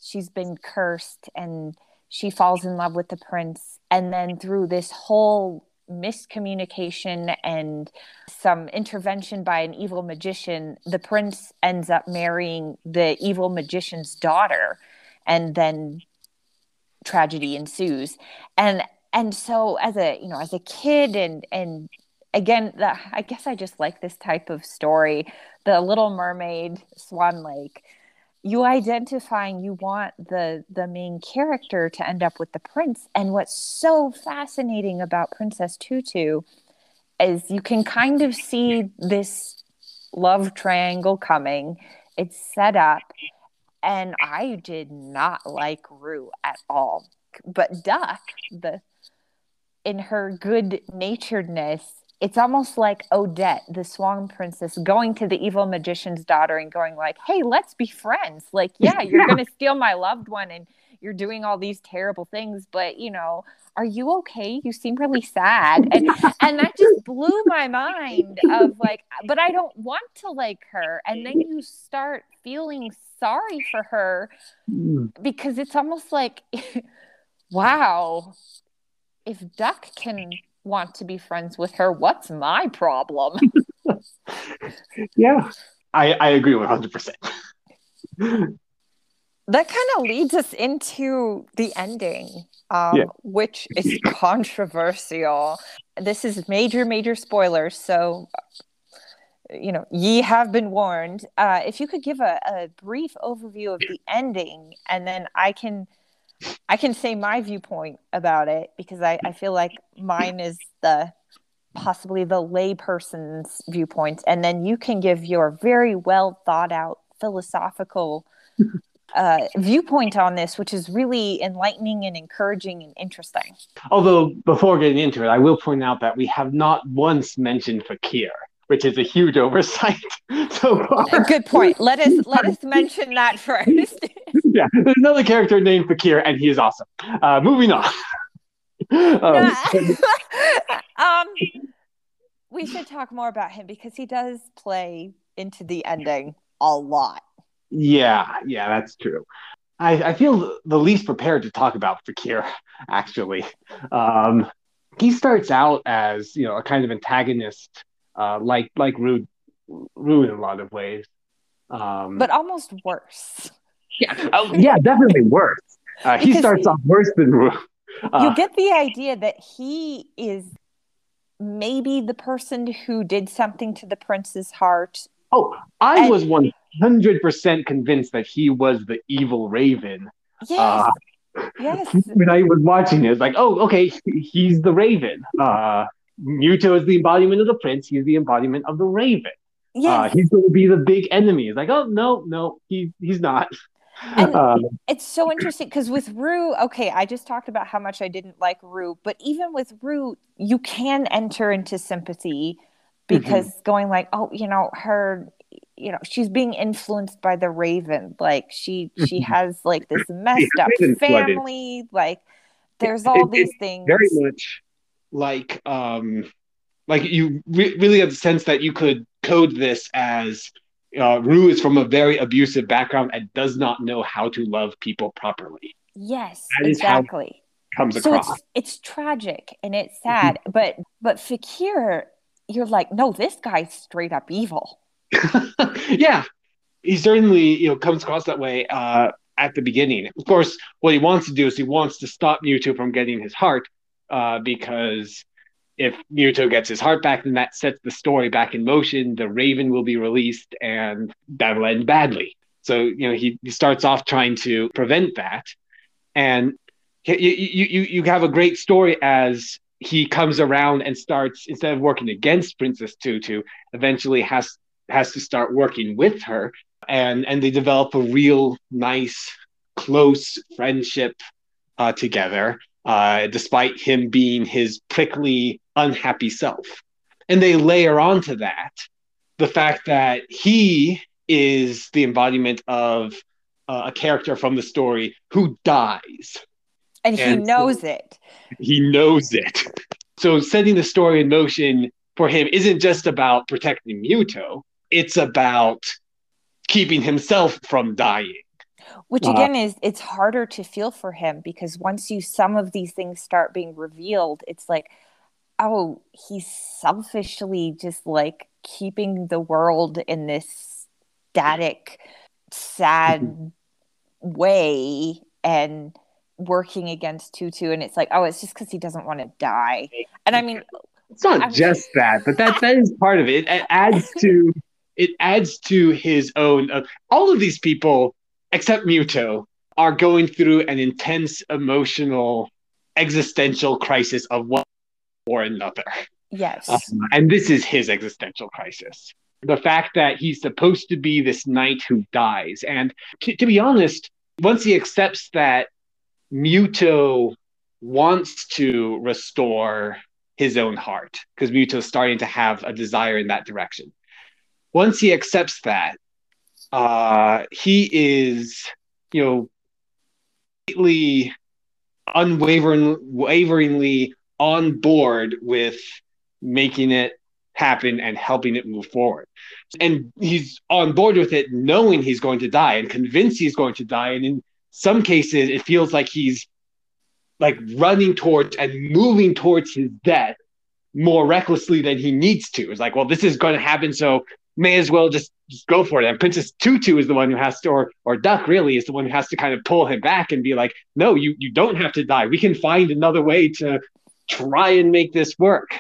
she's been cursed and she falls in love with the prince and then through this whole miscommunication and some intervention by an evil magician the prince ends up marrying the evil magician's daughter and then tragedy ensues. And and so as a you know as a kid and and again the, i guess i just like this type of story. The little mermaid swan lake you identifying you want the the main character to end up with the prince. And what's so fascinating about princess tutu is you can kind of see this love triangle coming. It's set up and i did not like rue at all. But duck the in her good naturedness it's almost like Odette, the swan princess, going to the evil magician's daughter and going like, "Hey, let's be friends. Like, <laughs> yeah, you're Yeah. going to steal my loved one and you're doing all these terrible things, but you know, are you okay? You seem really sad." And and that just blew my mind of like, but I don't want to like her. And then you start feeling sorry for her Mm. because it's almost like <laughs> wow if duck can want to be friends with her what's my problem <laughs> Yeah. I, I agree 100%. that kind of leads us into the ending um, Yeah. which <laughs> is controversial this is major major spoilers so you know ye have been warned uh, if you could give a, a brief overview of the ending and then i can i can say my viewpoint about it because i, I feel like mine is the possibly the layperson's viewpoint. And then you can give your very well thought out philosophical <laughs> uh, viewpoint on this which is really enlightening and encouraging and interesting. Although, before getting into it, I will point out that we have not once mentioned Fakir, which is a huge oversight. <laughs> So far. good point. Let us let us <laughs> mention that first yeah, there's another character named Fakir, and he is awesome. Uh, moving on. <laughs> um, <laughs> um, we should talk more about him because he does play into the ending a lot. yeah, yeah, that's true. I, I feel the least prepared to talk about Fakir, actually. Um, he starts out as you know a kind of antagonist, uh, like like Rue, Rue in a lot of ways. Um, But almost worse. Yeah, oh, yeah, definitely worse. Uh, he starts he- off worse than Uh, you get the idea that he is maybe the person who did something to the prince's heart. oh, I and- was one hundred percent convinced that he was the evil Raven. Yes. Uh, yes. <laughs> when I was watching it, it's like, oh, okay, he's the Raven. Uh, Mytho is the embodiment of the prince. He's the embodiment of the Raven. Uh, Yes. he's going to be the big enemy. It's like, oh no, no, he he's not. And- Uh, it's so interesting because with Rue, okay, I just talked about how much I didn't like Rue, but even with Rue, you can enter into sympathy because Mm-hmm. going like, oh, you know, her, you know, she's being influenced by the Raven. Like she she Mhm. has like this <laughs> messed up family. Like there's all It- these things. very much like um, like you re- really have the sense that you could code this as uh, Rue is from a very abusive background and does not know how to love people properly. Yes, That is how- exactly. Comes so across. it's it's tragic and it's sad, but but Fakir, you're like, no, this guy's straight up evil. <laughs> yeah, he certainly you know comes across that way uh, at the beginning. Of course, what he wants to do is he wants to stop Mytho from getting his heart uh, because if Mytho gets his heart back, then that sets the story back in motion. The Raven will be released, and that'll end badly. So you know he, he starts off trying to prevent that, and you you you you have a great story as he comes around and starts instead of working against Princess Tutu, eventually has has to start working with her, and and they develop a real nice, close friendship uh, together, uh, despite him being his prickly, unhappy self. And they layer onto that the fact that he is the embodiment of uh, a character from the story who dies. And he knows it. He knows it. So setting the story in motion for him isn't just about protecting Mytho, it's about keeping himself from dying. Which uh, again is it's harder to feel for him because once you some of these things start being revealed, it's like, oh, he's selfishly just like keeping the world in this static, sad mm-hmm. way and working against Tutu. And it's like, oh, it's just because he doesn't want to die. And I mean, it's not I'm, just that, but that that is part of it. It adds to it adds to his own. Uh, all of these people, except Mytho, are going through an intense emotional, existential crisis of one or another. Yes. Um, and this is his existential crisis. The fact that he's supposed to be this knight who dies. And to, to be honest, once he accepts that Mytho wants to restore his own heart, because Mytho's starting to have a desire in that direction. Once he accepts that, uh, he is, you know, completely unwavering, waveringly on board with making it happen and helping it move forward. And he's on board with it, knowing he's going to die and convinced he's going to die. And in some cases, it feels like he's like running towards and moving towards his death more recklessly than he needs to. It's like, well, this is going to happen, so may as well just, just go for it. And Princess Tutu is the one who has to, or or Duck really is the one who has to kind of pull him back and be like, no, you you don't have to die. We can find another way to try and make this work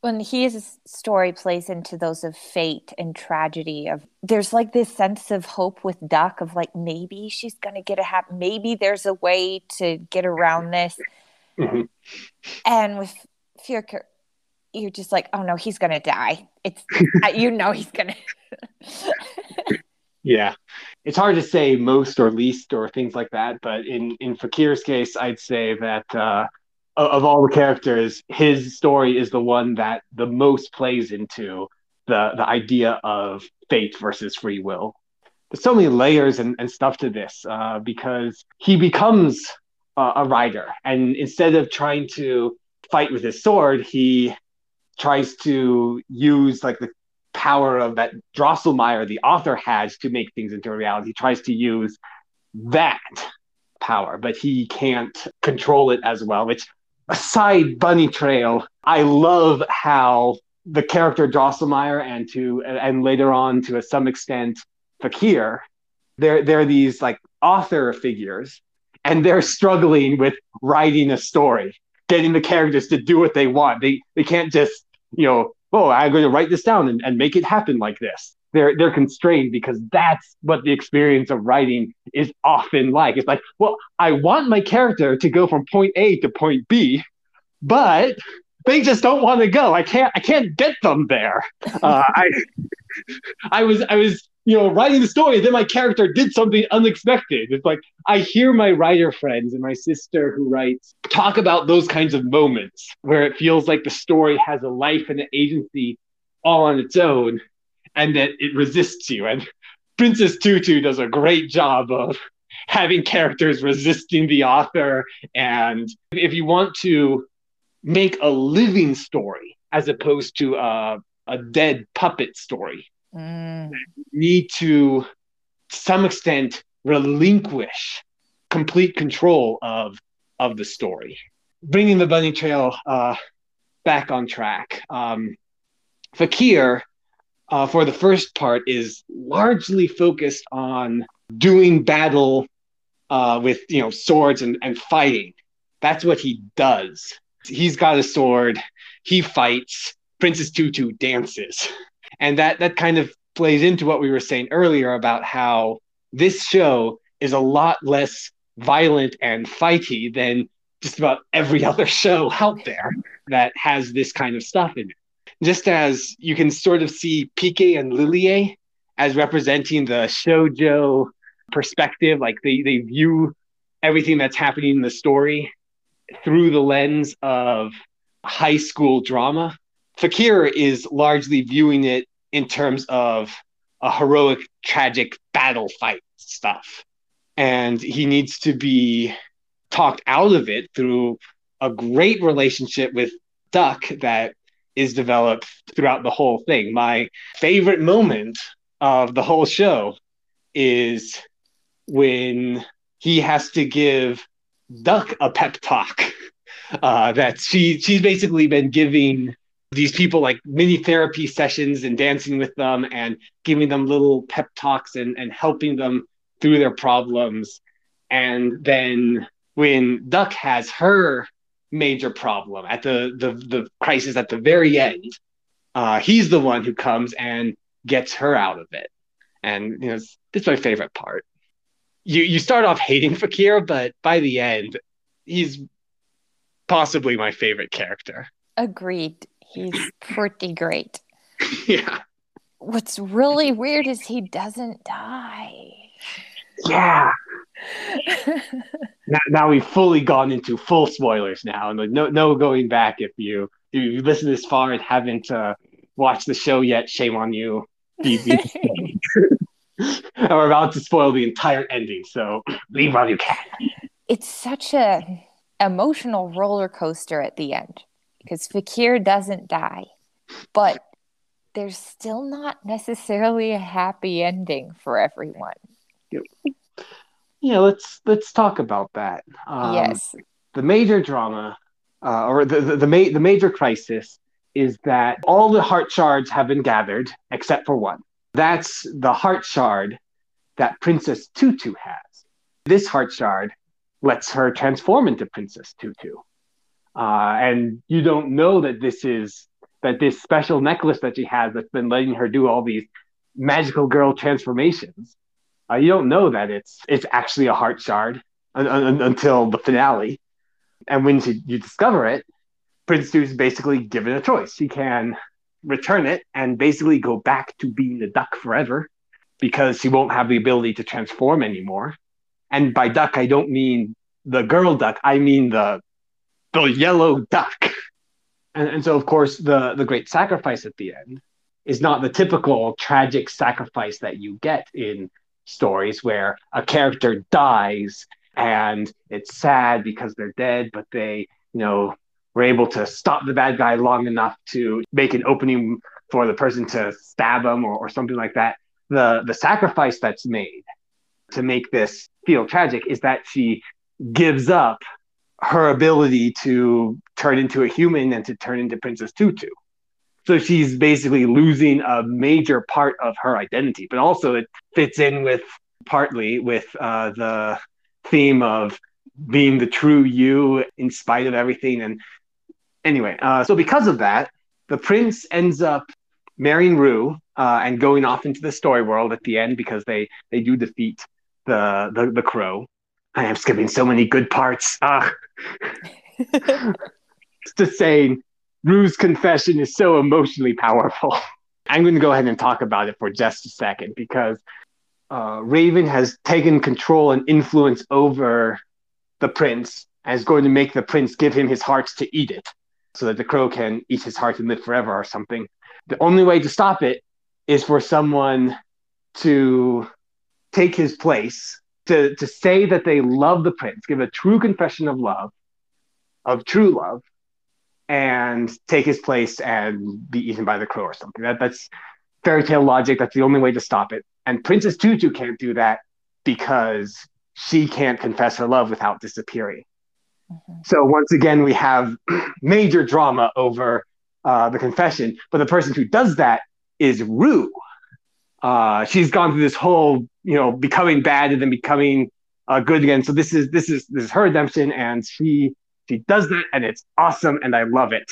when his story plays into those of fate and tragedy of there's like this sense of hope with duck of like maybe she's gonna get a happy maybe there's a way to get around this mm-hmm. and with Fakir you're just like oh no he's gonna die it's you know he's gonna <laughs> yeah it's hard to say most or least or things like that but in in fakir's case i'd say that uh of all the characters, his story is the one that the most plays into the the idea of fate versus free will. There's so many layers and, and stuff to this uh, because he becomes uh, a rider, and instead of trying to fight with his sword, he tries to use like the power of that Drosselmeyer, the author, has to make things into a reality. He tries to use that power, but he can't control it as well, which aside bunny trail i love how the character drosselmeyer and to and later on to some extent fakir they're they're these like author figures and they're struggling with writing a story getting the characters to do what they want they they can't just you know oh i'm going to write this down and, and make it happen like this they're they're constrained because that's what the experience of writing is often like. It's like, well, I want my character to go from point A to point B, but they just don't want to go. I can't I can't get them there. Uh, I <laughs> I was I was you know writing the story, then my character did something unexpected. It's like I hear my writer friends and my sister who writes talk about those kinds of moments where it feels like the story has a life and an agency all on its own and that it resists you. And <laughs> Princess Tutu does a great job of <laughs> having characters resisting the author. And if you want to make a living story as opposed to a, a dead puppet story, mm. need to, to some extent, relinquish complete control of of the story. Bringing the bunny trail uh, back on track. Um, Fakir uh, for the first part is largely focused on doing battle uh, with you know swords and, and fighting. That's what he does. He's got a sword. He fights. Princess Tutu dances, and that that kind of plays into what we were saying earlier about how this show is a lot less violent and fighty than just about every <laughs> other show out there that has this kind of stuff in it. Just as you can sort of see Pike and Lillie as representing the shojo perspective, like they, they view everything that's happening in the story through the lens of high school drama. Fakir is largely viewing it in terms of a heroic, tragic battle fight stuff. And he needs to be talked out of it through a great relationship with Duck that is developed throughout the whole thing. My favorite moment of the whole show is when he has to give Duck a pep talk. <laughs> Uh, that she she's basically been giving these people like mini therapy sessions and dancing with them and giving them little pep talks and, and helping them through their problems. And then when Duck has her major problem at the the, the crisis at the very end, uh, he's the one who comes and gets her out of it. And you know, this is my favorite part. You you start off hating Fakir, but by the end, he's possibly my favorite character. Agreed. He's pretty great. <laughs> yeah. What's really weird is he doesn't die. Yeah. <laughs> now, now we've fully gone into full spoilers now, and no no going back if you if you listen this far and haven't uh, watched the show yet. Shame on you. <laughs> We're about to spoil the entire ending, so leave while you can. It's such a emotional roller coaster at the end because Fakir doesn't die, but there's still not necessarily a happy ending for everyone. Yeah, let's let's talk about that. Um, yes, the major drama, uh, or the the the, ma- the major crisis, is that all the heart shards have been gathered except for one. That's the heart shard that Princess Tutu has. This heart shard lets her transform into Princess Tutu. Uh, and you don't know that this is that this special necklace that she has that's been letting her do all these magical girl transformations. Uh, you don't know that it's it's actually a heart shard un- un- until the finale. And when she, you discover it, Prince is basically given a choice. She can return it and basically go back to being a duck forever because she won't have the ability to transform anymore. And by duck, I don't mean the girl duck. I mean the the yellow duck. And, and so, of course, the the great sacrifice at the end is not the typical tragic sacrifice that you get in stories where a character dies and it's sad because they're dead, but they, you know, were able to stop the bad guy long enough to make an opening for the person to stab him or, or something like that. The the sacrifice that's made to make this feel tragic is that she gives up her ability to turn into a human and to turn into Princess Tutu. So she's basically losing a major part of her identity, but also it fits in with partly with uh, the theme of being the true you in spite of everything. And anyway, uh, so because of that, the prince ends up marrying Rue uh, and going off into the story world at the end because they they do defeat the the, the crow. I am skipping so many good parts. Ah. Just saying, Rue's confession is so emotionally powerful. <laughs> I'm going to go ahead and talk about it for just a second because uh, Raven has taken control and influence over the prince and is going to make the prince give him his heart to eat it so that the crow can eat his heart and live forever or something. The only way to stop it is for someone to take his place to, to say that they love the prince, give a true confession of love, of true love, and take his place and be eaten by the crow or something. That, that's fairy tale logic. That's the only way to stop it. And Princess Tutu can't do that because she can't confess her love without disappearing. Mm-hmm. So once again, we have <clears throat> major drama over uh, the confession. But the person who does that is Rue. Uh, she's gone through this whole you know becoming bad and then becoming uh, good again. So this is this is this is her redemption, and she she does that, and it's awesome, and I love it.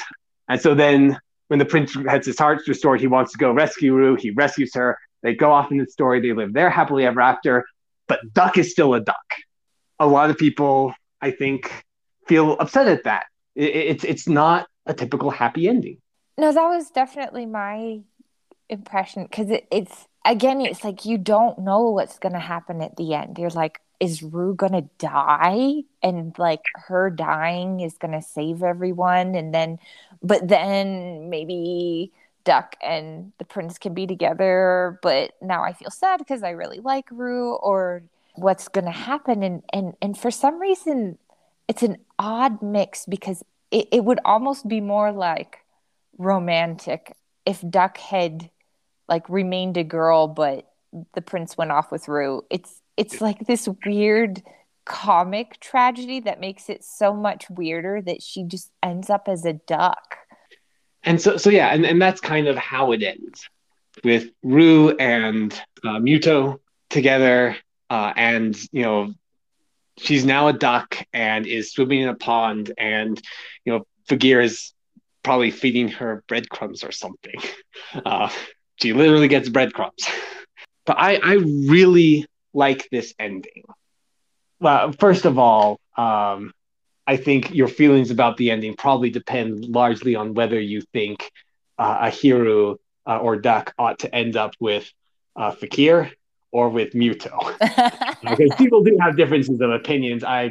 And so then when the prince has his heart restored, he wants to go rescue Rue. He rescues her. They go off in the story. They live there happily ever after. But Duck is still a duck. A lot of people, I think, feel upset at that. It, it's it's not a typical happy ending. No, that was definitely my impression because it, it's again, it's like you don't know what's gonna happen at the end. You're like, is Rue gonna die? And like her dying is gonna save everyone, and then, but then maybe Duck and the prince can be together. But now I feel sad because I really like Rue, or what's gonna happen? And and and for some reason, it's an odd mix because it, it would almost be more like romantic if Duck had like remained a girl, but the prince went off with Rue. It's it's like this weird comic tragedy that makes it so much weirder that she just ends up as a duck. And so so yeah, and, and that's kind of how it ends with Rue and uh, Mytho together, uh, and you know she's now a duck and is swimming in a pond, and you know Fakir is probably feeding her breadcrumbs or something. <laughs> Uh, she literally gets breadcrumbs. <laughs> but I, I really like this ending. Well, first of all, um, I think your feelings about the ending probably depend largely on whether you think uh, uh, or Duck ought to end up with uh, Fakir or with Mytho. <laughs> because people do have differences of opinions. I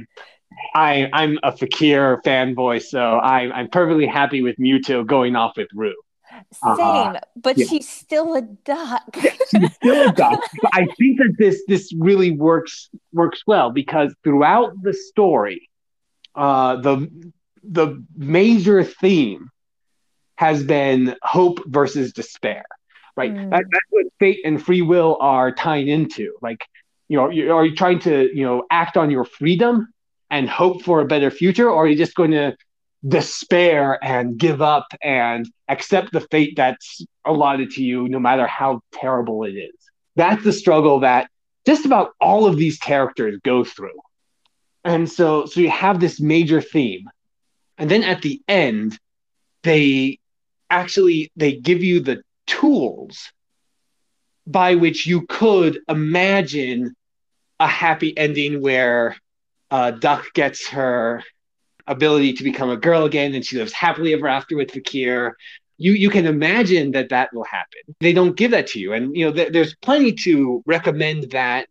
I I'm a Fakir fanboy, so I, I'm perfectly happy with Mytho going off with Rue. Uh-huh. Same, uh-huh. but yeah. she's still a duck. <laughs> yeah, she's still a duck. But I think that this this really works works well because throughout the story, uh, the the major theme has been hope versus despair. Right, mm. that, that's what fate and free will are tying into. Like, you know, are you trying to you know act on your freedom and hope for a better future, or are you just going to despair and give up and accept the fate that's allotted to you, no matter how terrible it is. That's the struggle that just about all of these characters go through. And so, so you have this major theme. And then at the end, they actually they give you the tools by which you could imagine a happy ending where uh, Duck gets her ability to become a girl again and she lives happily ever after with Fakir. You, you can imagine that that will happen. They don't give that to you. And, you know, th- there's plenty to recommend that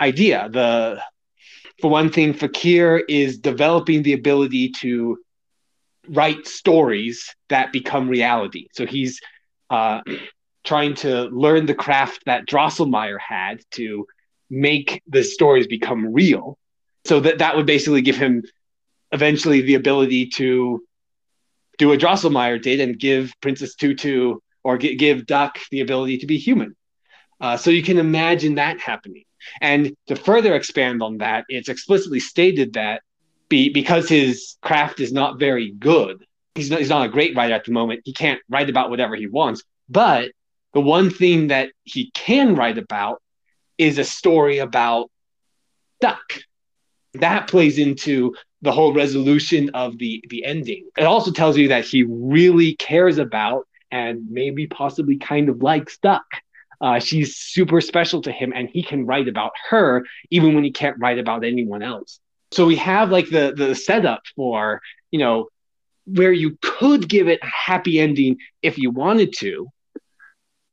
idea. The, for one thing, Fakir is developing the ability to write stories that become reality. So he's uh, <clears throat> trying to learn the craft that Drosselmeyer had to make the stories become real. So that that would basically give him eventually the ability to do what Drosselmeyer did and give Princess Tutu or g- give Duck the ability to be human. Uh, so you can imagine that happening. And to further expand on that, it's explicitly stated that be, because his craft is not very good, he's not, he's not a great writer at the moment. He can't write about whatever he wants. But the one thing that he can write about is a story about Duck. That plays into the whole resolution of the the ending. It also tells you that he really cares about and maybe possibly kind of likes Duck. Uh, she's super special to him, and he can write about her even when he can't write about anyone else. So we have like the the setup for you know where you could give it a happy ending if you wanted to.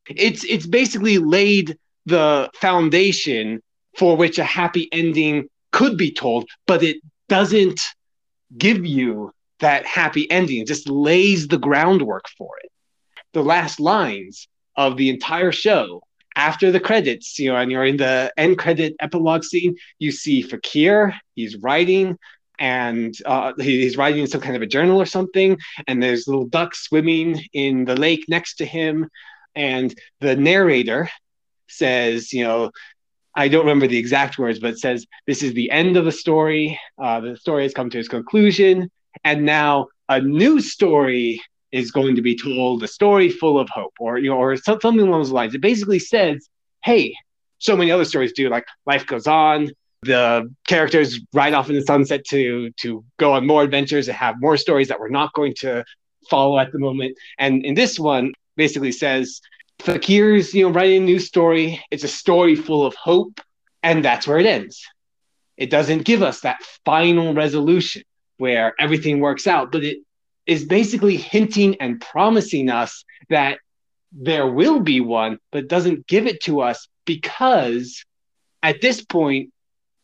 It's it's basically laid the foundation for which a happy ending could be told, but it doesn't give you that happy ending, it just lays the groundwork for it. The last lines of the entire show after the credits, you know, and you're in the end credit epilogue scene, you see Fakir, he's writing, and uh, he's writing in some kind of a journal or something, and there's little ducks swimming in the lake next to him, and the narrator says, you know, I don't remember the exact words, but it says this is the end of the story. Uh, the story has come to its conclusion, and now a new story is going to be told. A story full of hope, or you know, or something along those lines. It basically says, "Hey, so many other stories do. Like life goes on. The characters ride off in the sunset to to go on more adventures and have more stories that we're not going to follow at the moment. And in this one, basically says Fakir's, you know, writing a new story. It's a story full of hope, and that's where it ends. It doesn't give us that final resolution. where everything works out, but it is basically hinting and promising us that there will be one, but doesn't give it to us because at this point,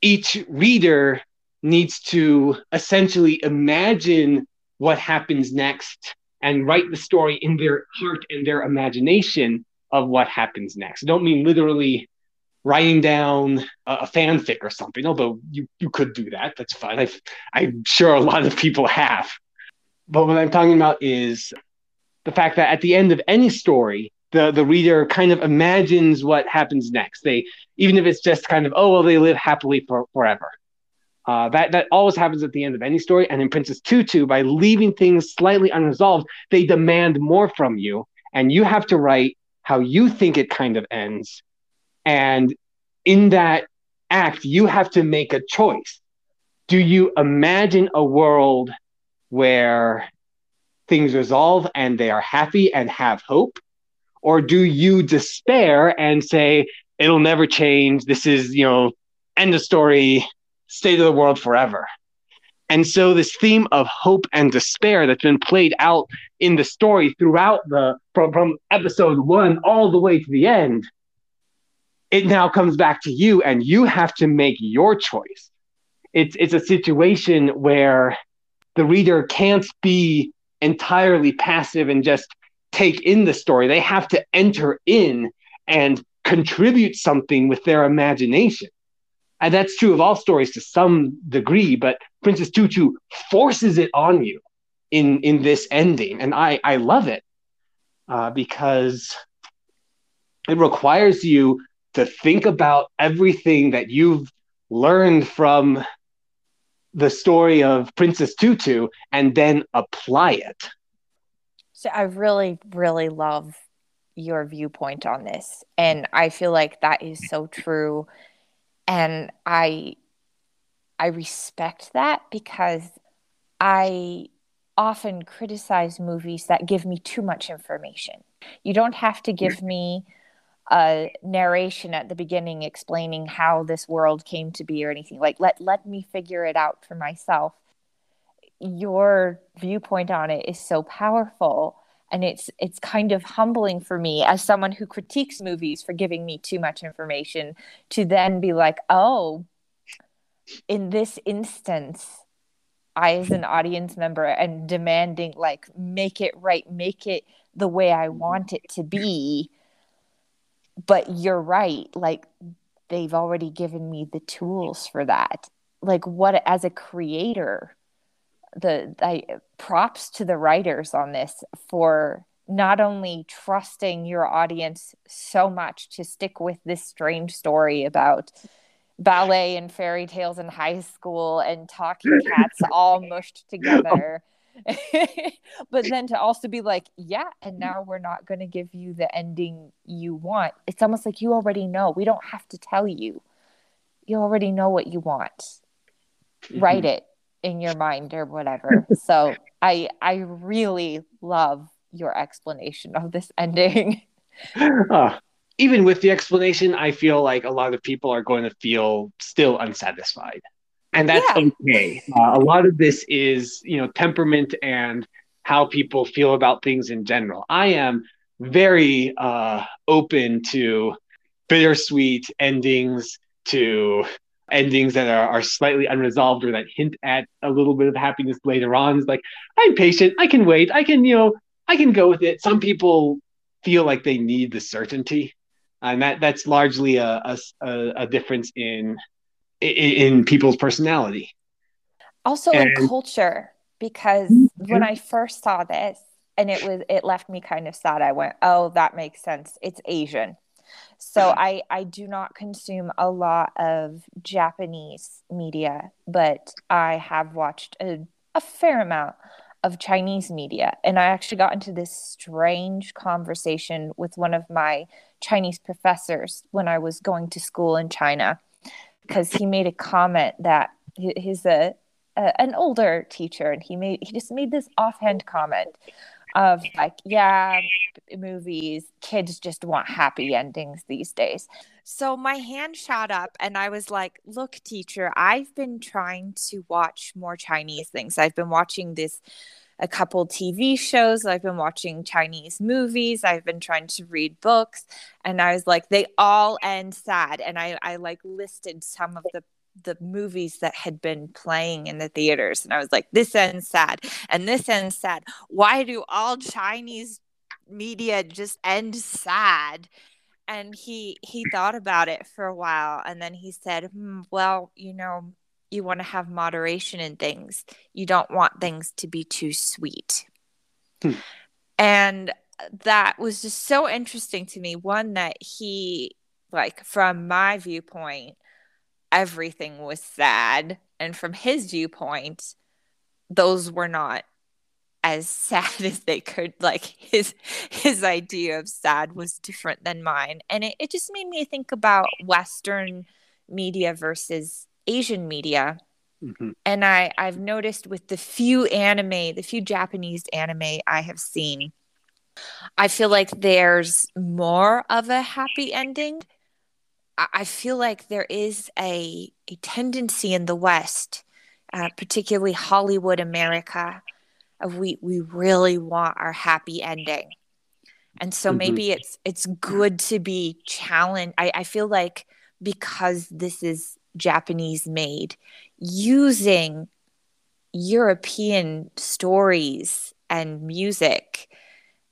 each reader needs to essentially imagine what happens next and write the story in their heart and their imagination of what happens next. I don't mean literally writing down a, a fanfic or something, although you, you could do that. That's fine. i I'm sure a lot of people have. But what I'm talking about is the fact that at the end of any story, the, the reader kind of imagines what happens next. They even if it's just kind of oh well they live happily for, forever. Uh, that that always happens at the end of any story. And in Princess Tutu, by leaving things slightly unresolved, they demand more from you, and you have to write how you think it kind of ends. And in that act, you have to make a choice. Do you imagine a world where things resolve and they are happy and have hope? Or do you despair and say, it'll never change? This is, you know, end of story state of the world forever. And so this theme of hope and despair that's been played out in the story throughout the from, from episode one all the way to the end, it now comes back to you and you have to make your choice. It's it's a situation where the reader can't be entirely passive and just take in the story. They have to enter in and contribute something with their imagination and that's true of all stories to some degree but princess tutu forces it on you in in this ending. And i i love it uh, because it requires you to think about everything that you've learned from the story of princess tutu and then apply it. So i really really love your viewpoint on this. And i feel like that is so true and i i respect that because i often criticize movies that give me too much information. You don't have to give me a narration at the beginning explaining how this world came to be or anything. Like let let me figure it out for myself. Your viewpoint on it is so powerful and it's it's kind of humbling for me as someone who critiques movies for giving me too much information to then be like oh in this instance i as an audience member and demanding like make it right make it the way i want it to be. But you're right like they've already given me the tools for that. Like what as a creator the I, props to the writers on this for not only trusting your audience so much to stick with this strange story about ballet and fairy tales in high school and talking <laughs> cats all mushed together. <laughs> but then to also be like, yeah, and now we're not going to give you the ending you want. It's almost like you already know. We don't have to tell you. You already know what you want. Mm-hmm. Write it in your mind or whatever. <laughs> so I I really love your explanation of this ending. <laughs> Uh, even with the explanation, I feel like a lot of people are going to feel still unsatisfied. And that's yeah. okay. Uh, a lot of this is, you know, temperament and how people feel about things in general. I am very uh, open to bittersweet endings, to endings that are, are slightly unresolved or that hint at a little bit of happiness later on. is like, I'm patient. I can wait. I can, you know, I can go with it. Some people feel like they need the certainty. And that that's largely a, a, a difference in, in, in people's personality. Also and, in culture, because mm-hmm. when I first saw this and it was it left me kind of sad, I went, Oh, that makes sense. It's Asian so mm-hmm. I I do not consume a lot of Japanese media, but I have watched a, a fair amount of Chinese media. And I actually got into this strange conversation with one of my Chinese professors when I was going to school in China because he made a comment that he's a, a, an older teacher and he made he just made this offhand comment of like, yeah, movies, kids just want happy endings these days. So my hand shot up and I was like, look, teacher, I've been trying to watch more Chinese things. I've been watching this a couple TV shows. I've been watching Chinese movies. I've been trying to read books. And I was like, they all end sad. And I, I like listed some of the the movies that had been playing in the theaters and i was like this ends sad and this ends sad why do all chinese media just end sad and he he thought about it for a while and then he said hmm, well you know you want to have moderation in things. You don't want things to be too sweet. Hmm. And that was just so interesting to me. One that he, like, from my viewpoint, everything was sad. And from his viewpoint, those were not as <laughs> sad as they could like his his idea of sad was different than mine and it, it just made me think about western media versus Asian media. Mm-hmm. And I, I've noticed with the few anime, the few Japanese anime I have seen, I feel like there's more of a happy ending. I, feel like there is a, a tendency in the West, uh, particularly Hollywood America, of we, we really want our happy ending. And so mm-hmm. maybe it's it's good to be challenged. I, I feel like because this is Japanese made, using European stories and music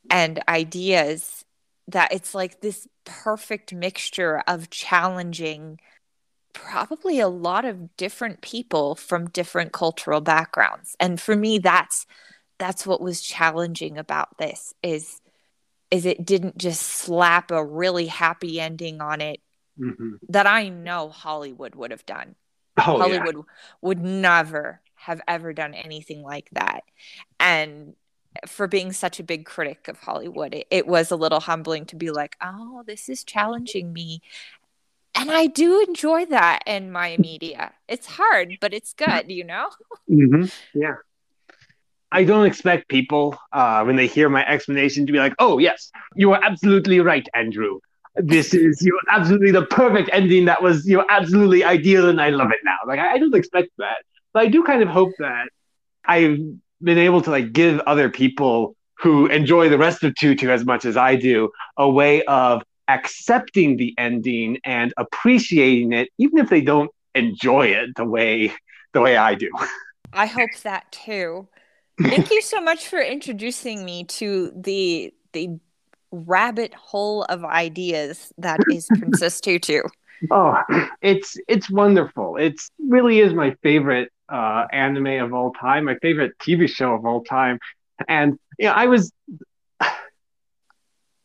and ideas that it's like this perfect mixture of challenging probably a lot of different people from different cultural backgrounds and for me that's that's what was challenging about this is is it didn't just slap a really happy ending on it mm-hmm. that I know Hollywood would have done. Oh, Hollywood yeah. would never have ever done anything like that. And for being such a big critic of Hollywood, it, it was a little humbling to be like, oh, this is challenging me. And I do enjoy that in my media. It's hard, but it's good, you know? <laughs> Mm-hmm. Yeah. I don't expect people uh, when they hear my explanation to be like, "Oh yes, you are absolutely right, Andrew this <laughs> is you absolutely the perfect ending that was you absolutely ideal and I love it now. Like I, I don't expect that. But I do kind of hope that I've been able to like give other people who enjoy the rest of Tutu as much as I do a way of accepting the ending and appreciating it, even if they don't enjoy it the way the way I do. I hope that too. Thank you so much for introducing me to the the rabbit hole of ideas that is Princess Tutu. <laughs> Oh, it's it's wonderful. It's really is my favorite uh, anime of all time, my favorite TV show of all time, and you know, I was. <sighs>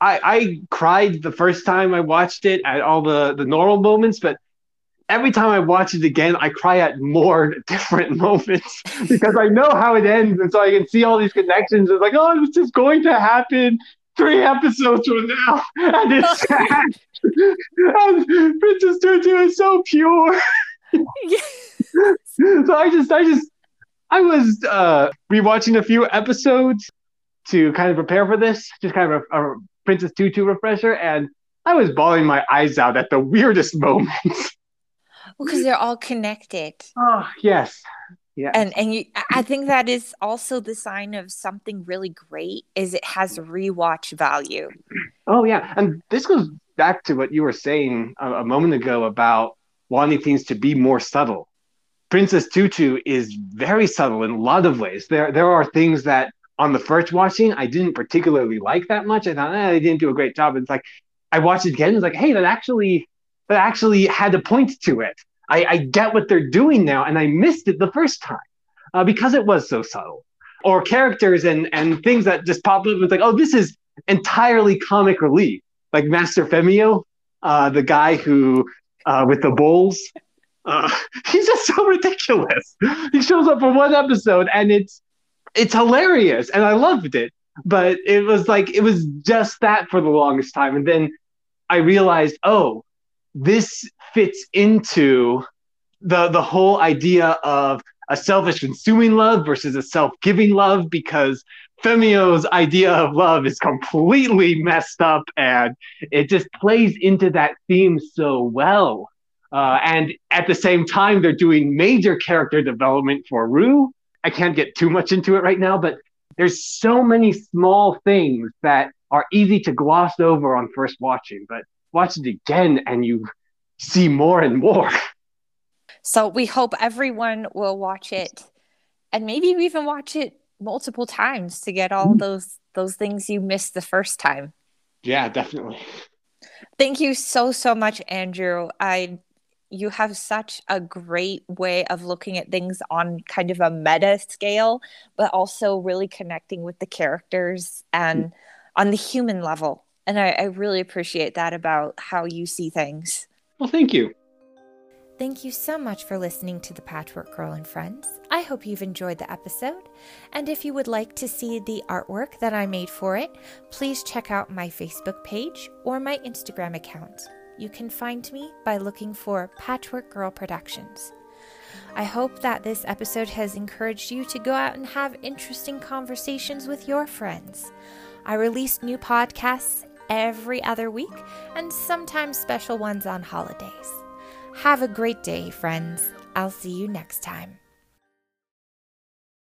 I, I cried the first time I watched it at all the, the normal moments, but every time I watch it again, I cry at more <laughs> different moments <laughs> because I know how it ends, and so I can see all these connections. It's like, oh, it's just going to happen, three episodes from now, <laughs> and it's sad. and Princess Tutu is so pure. <laughs> so I just, I just, I was uh, rewatching a few episodes to kind of prepare for this, just kind of a, a Princess Tutu refresher, and I was bawling my eyes out at the weirdest moments. <laughs> Because they're all connected. Oh yes, yeah and and you, i think that is also the sign of something really great is it has rewatch value. Oh yeah. And this goes back to what you were saying a, a moment ago about wanting things to be more subtle princess tutu is very subtle in a lot of ways there there are things that on the first watching i didn't particularly like that much i thought eh, they didn't do a great job it's like i watched it again it's like hey that actually that actually had a point to it I, I get what they're doing now, and I missed it the first time uh, because it was so subtle. Or characters and and things that just pop up. It's like, oh, this is entirely comic relief, like Master Femio, uh, the guy who uh, with the bowls. Uh, <laughs> he's just so ridiculous. He shows up for one episode, and it's it's hilarious, and I loved it. But it was like it was just that for the longest time, and then I realized, oh, this fits into the the whole idea of a selfish consuming love versus a self-giving love because Femio's idea of love is completely messed up and it just plays into that theme so well. Uh, and at the same time, they're doing major character development for Rue. I can't get too much into it right now, but there's so many small things that are easy to gloss over on first watching, but watch it again and you see more and more. <laughs> So we hope everyone will watch it and maybe even watch it multiple times to get all mm. those those things you missed the first time. Yeah, definitely. Thank you so so much Andrew. I you have such a great way of looking at things on kind of a meta scale, but also really connecting with the characters and mm. on the human level. And I, I really appreciate that about how you see things. Well, thank you. Thank you so much for listening to The Patchwork Girl and Friends. I hope you've enjoyed the episode. And if you would like to see the artwork that I made for it, please check out my Facebook page or my Instagram account. You can find me by looking for Patchwork Girl Productions. I hope that this episode has encouraged you to go out and have interesting conversations with your friends. I release new podcasts every other week and sometimes special ones on holidays. Have a great day, friends. I'll see you next time.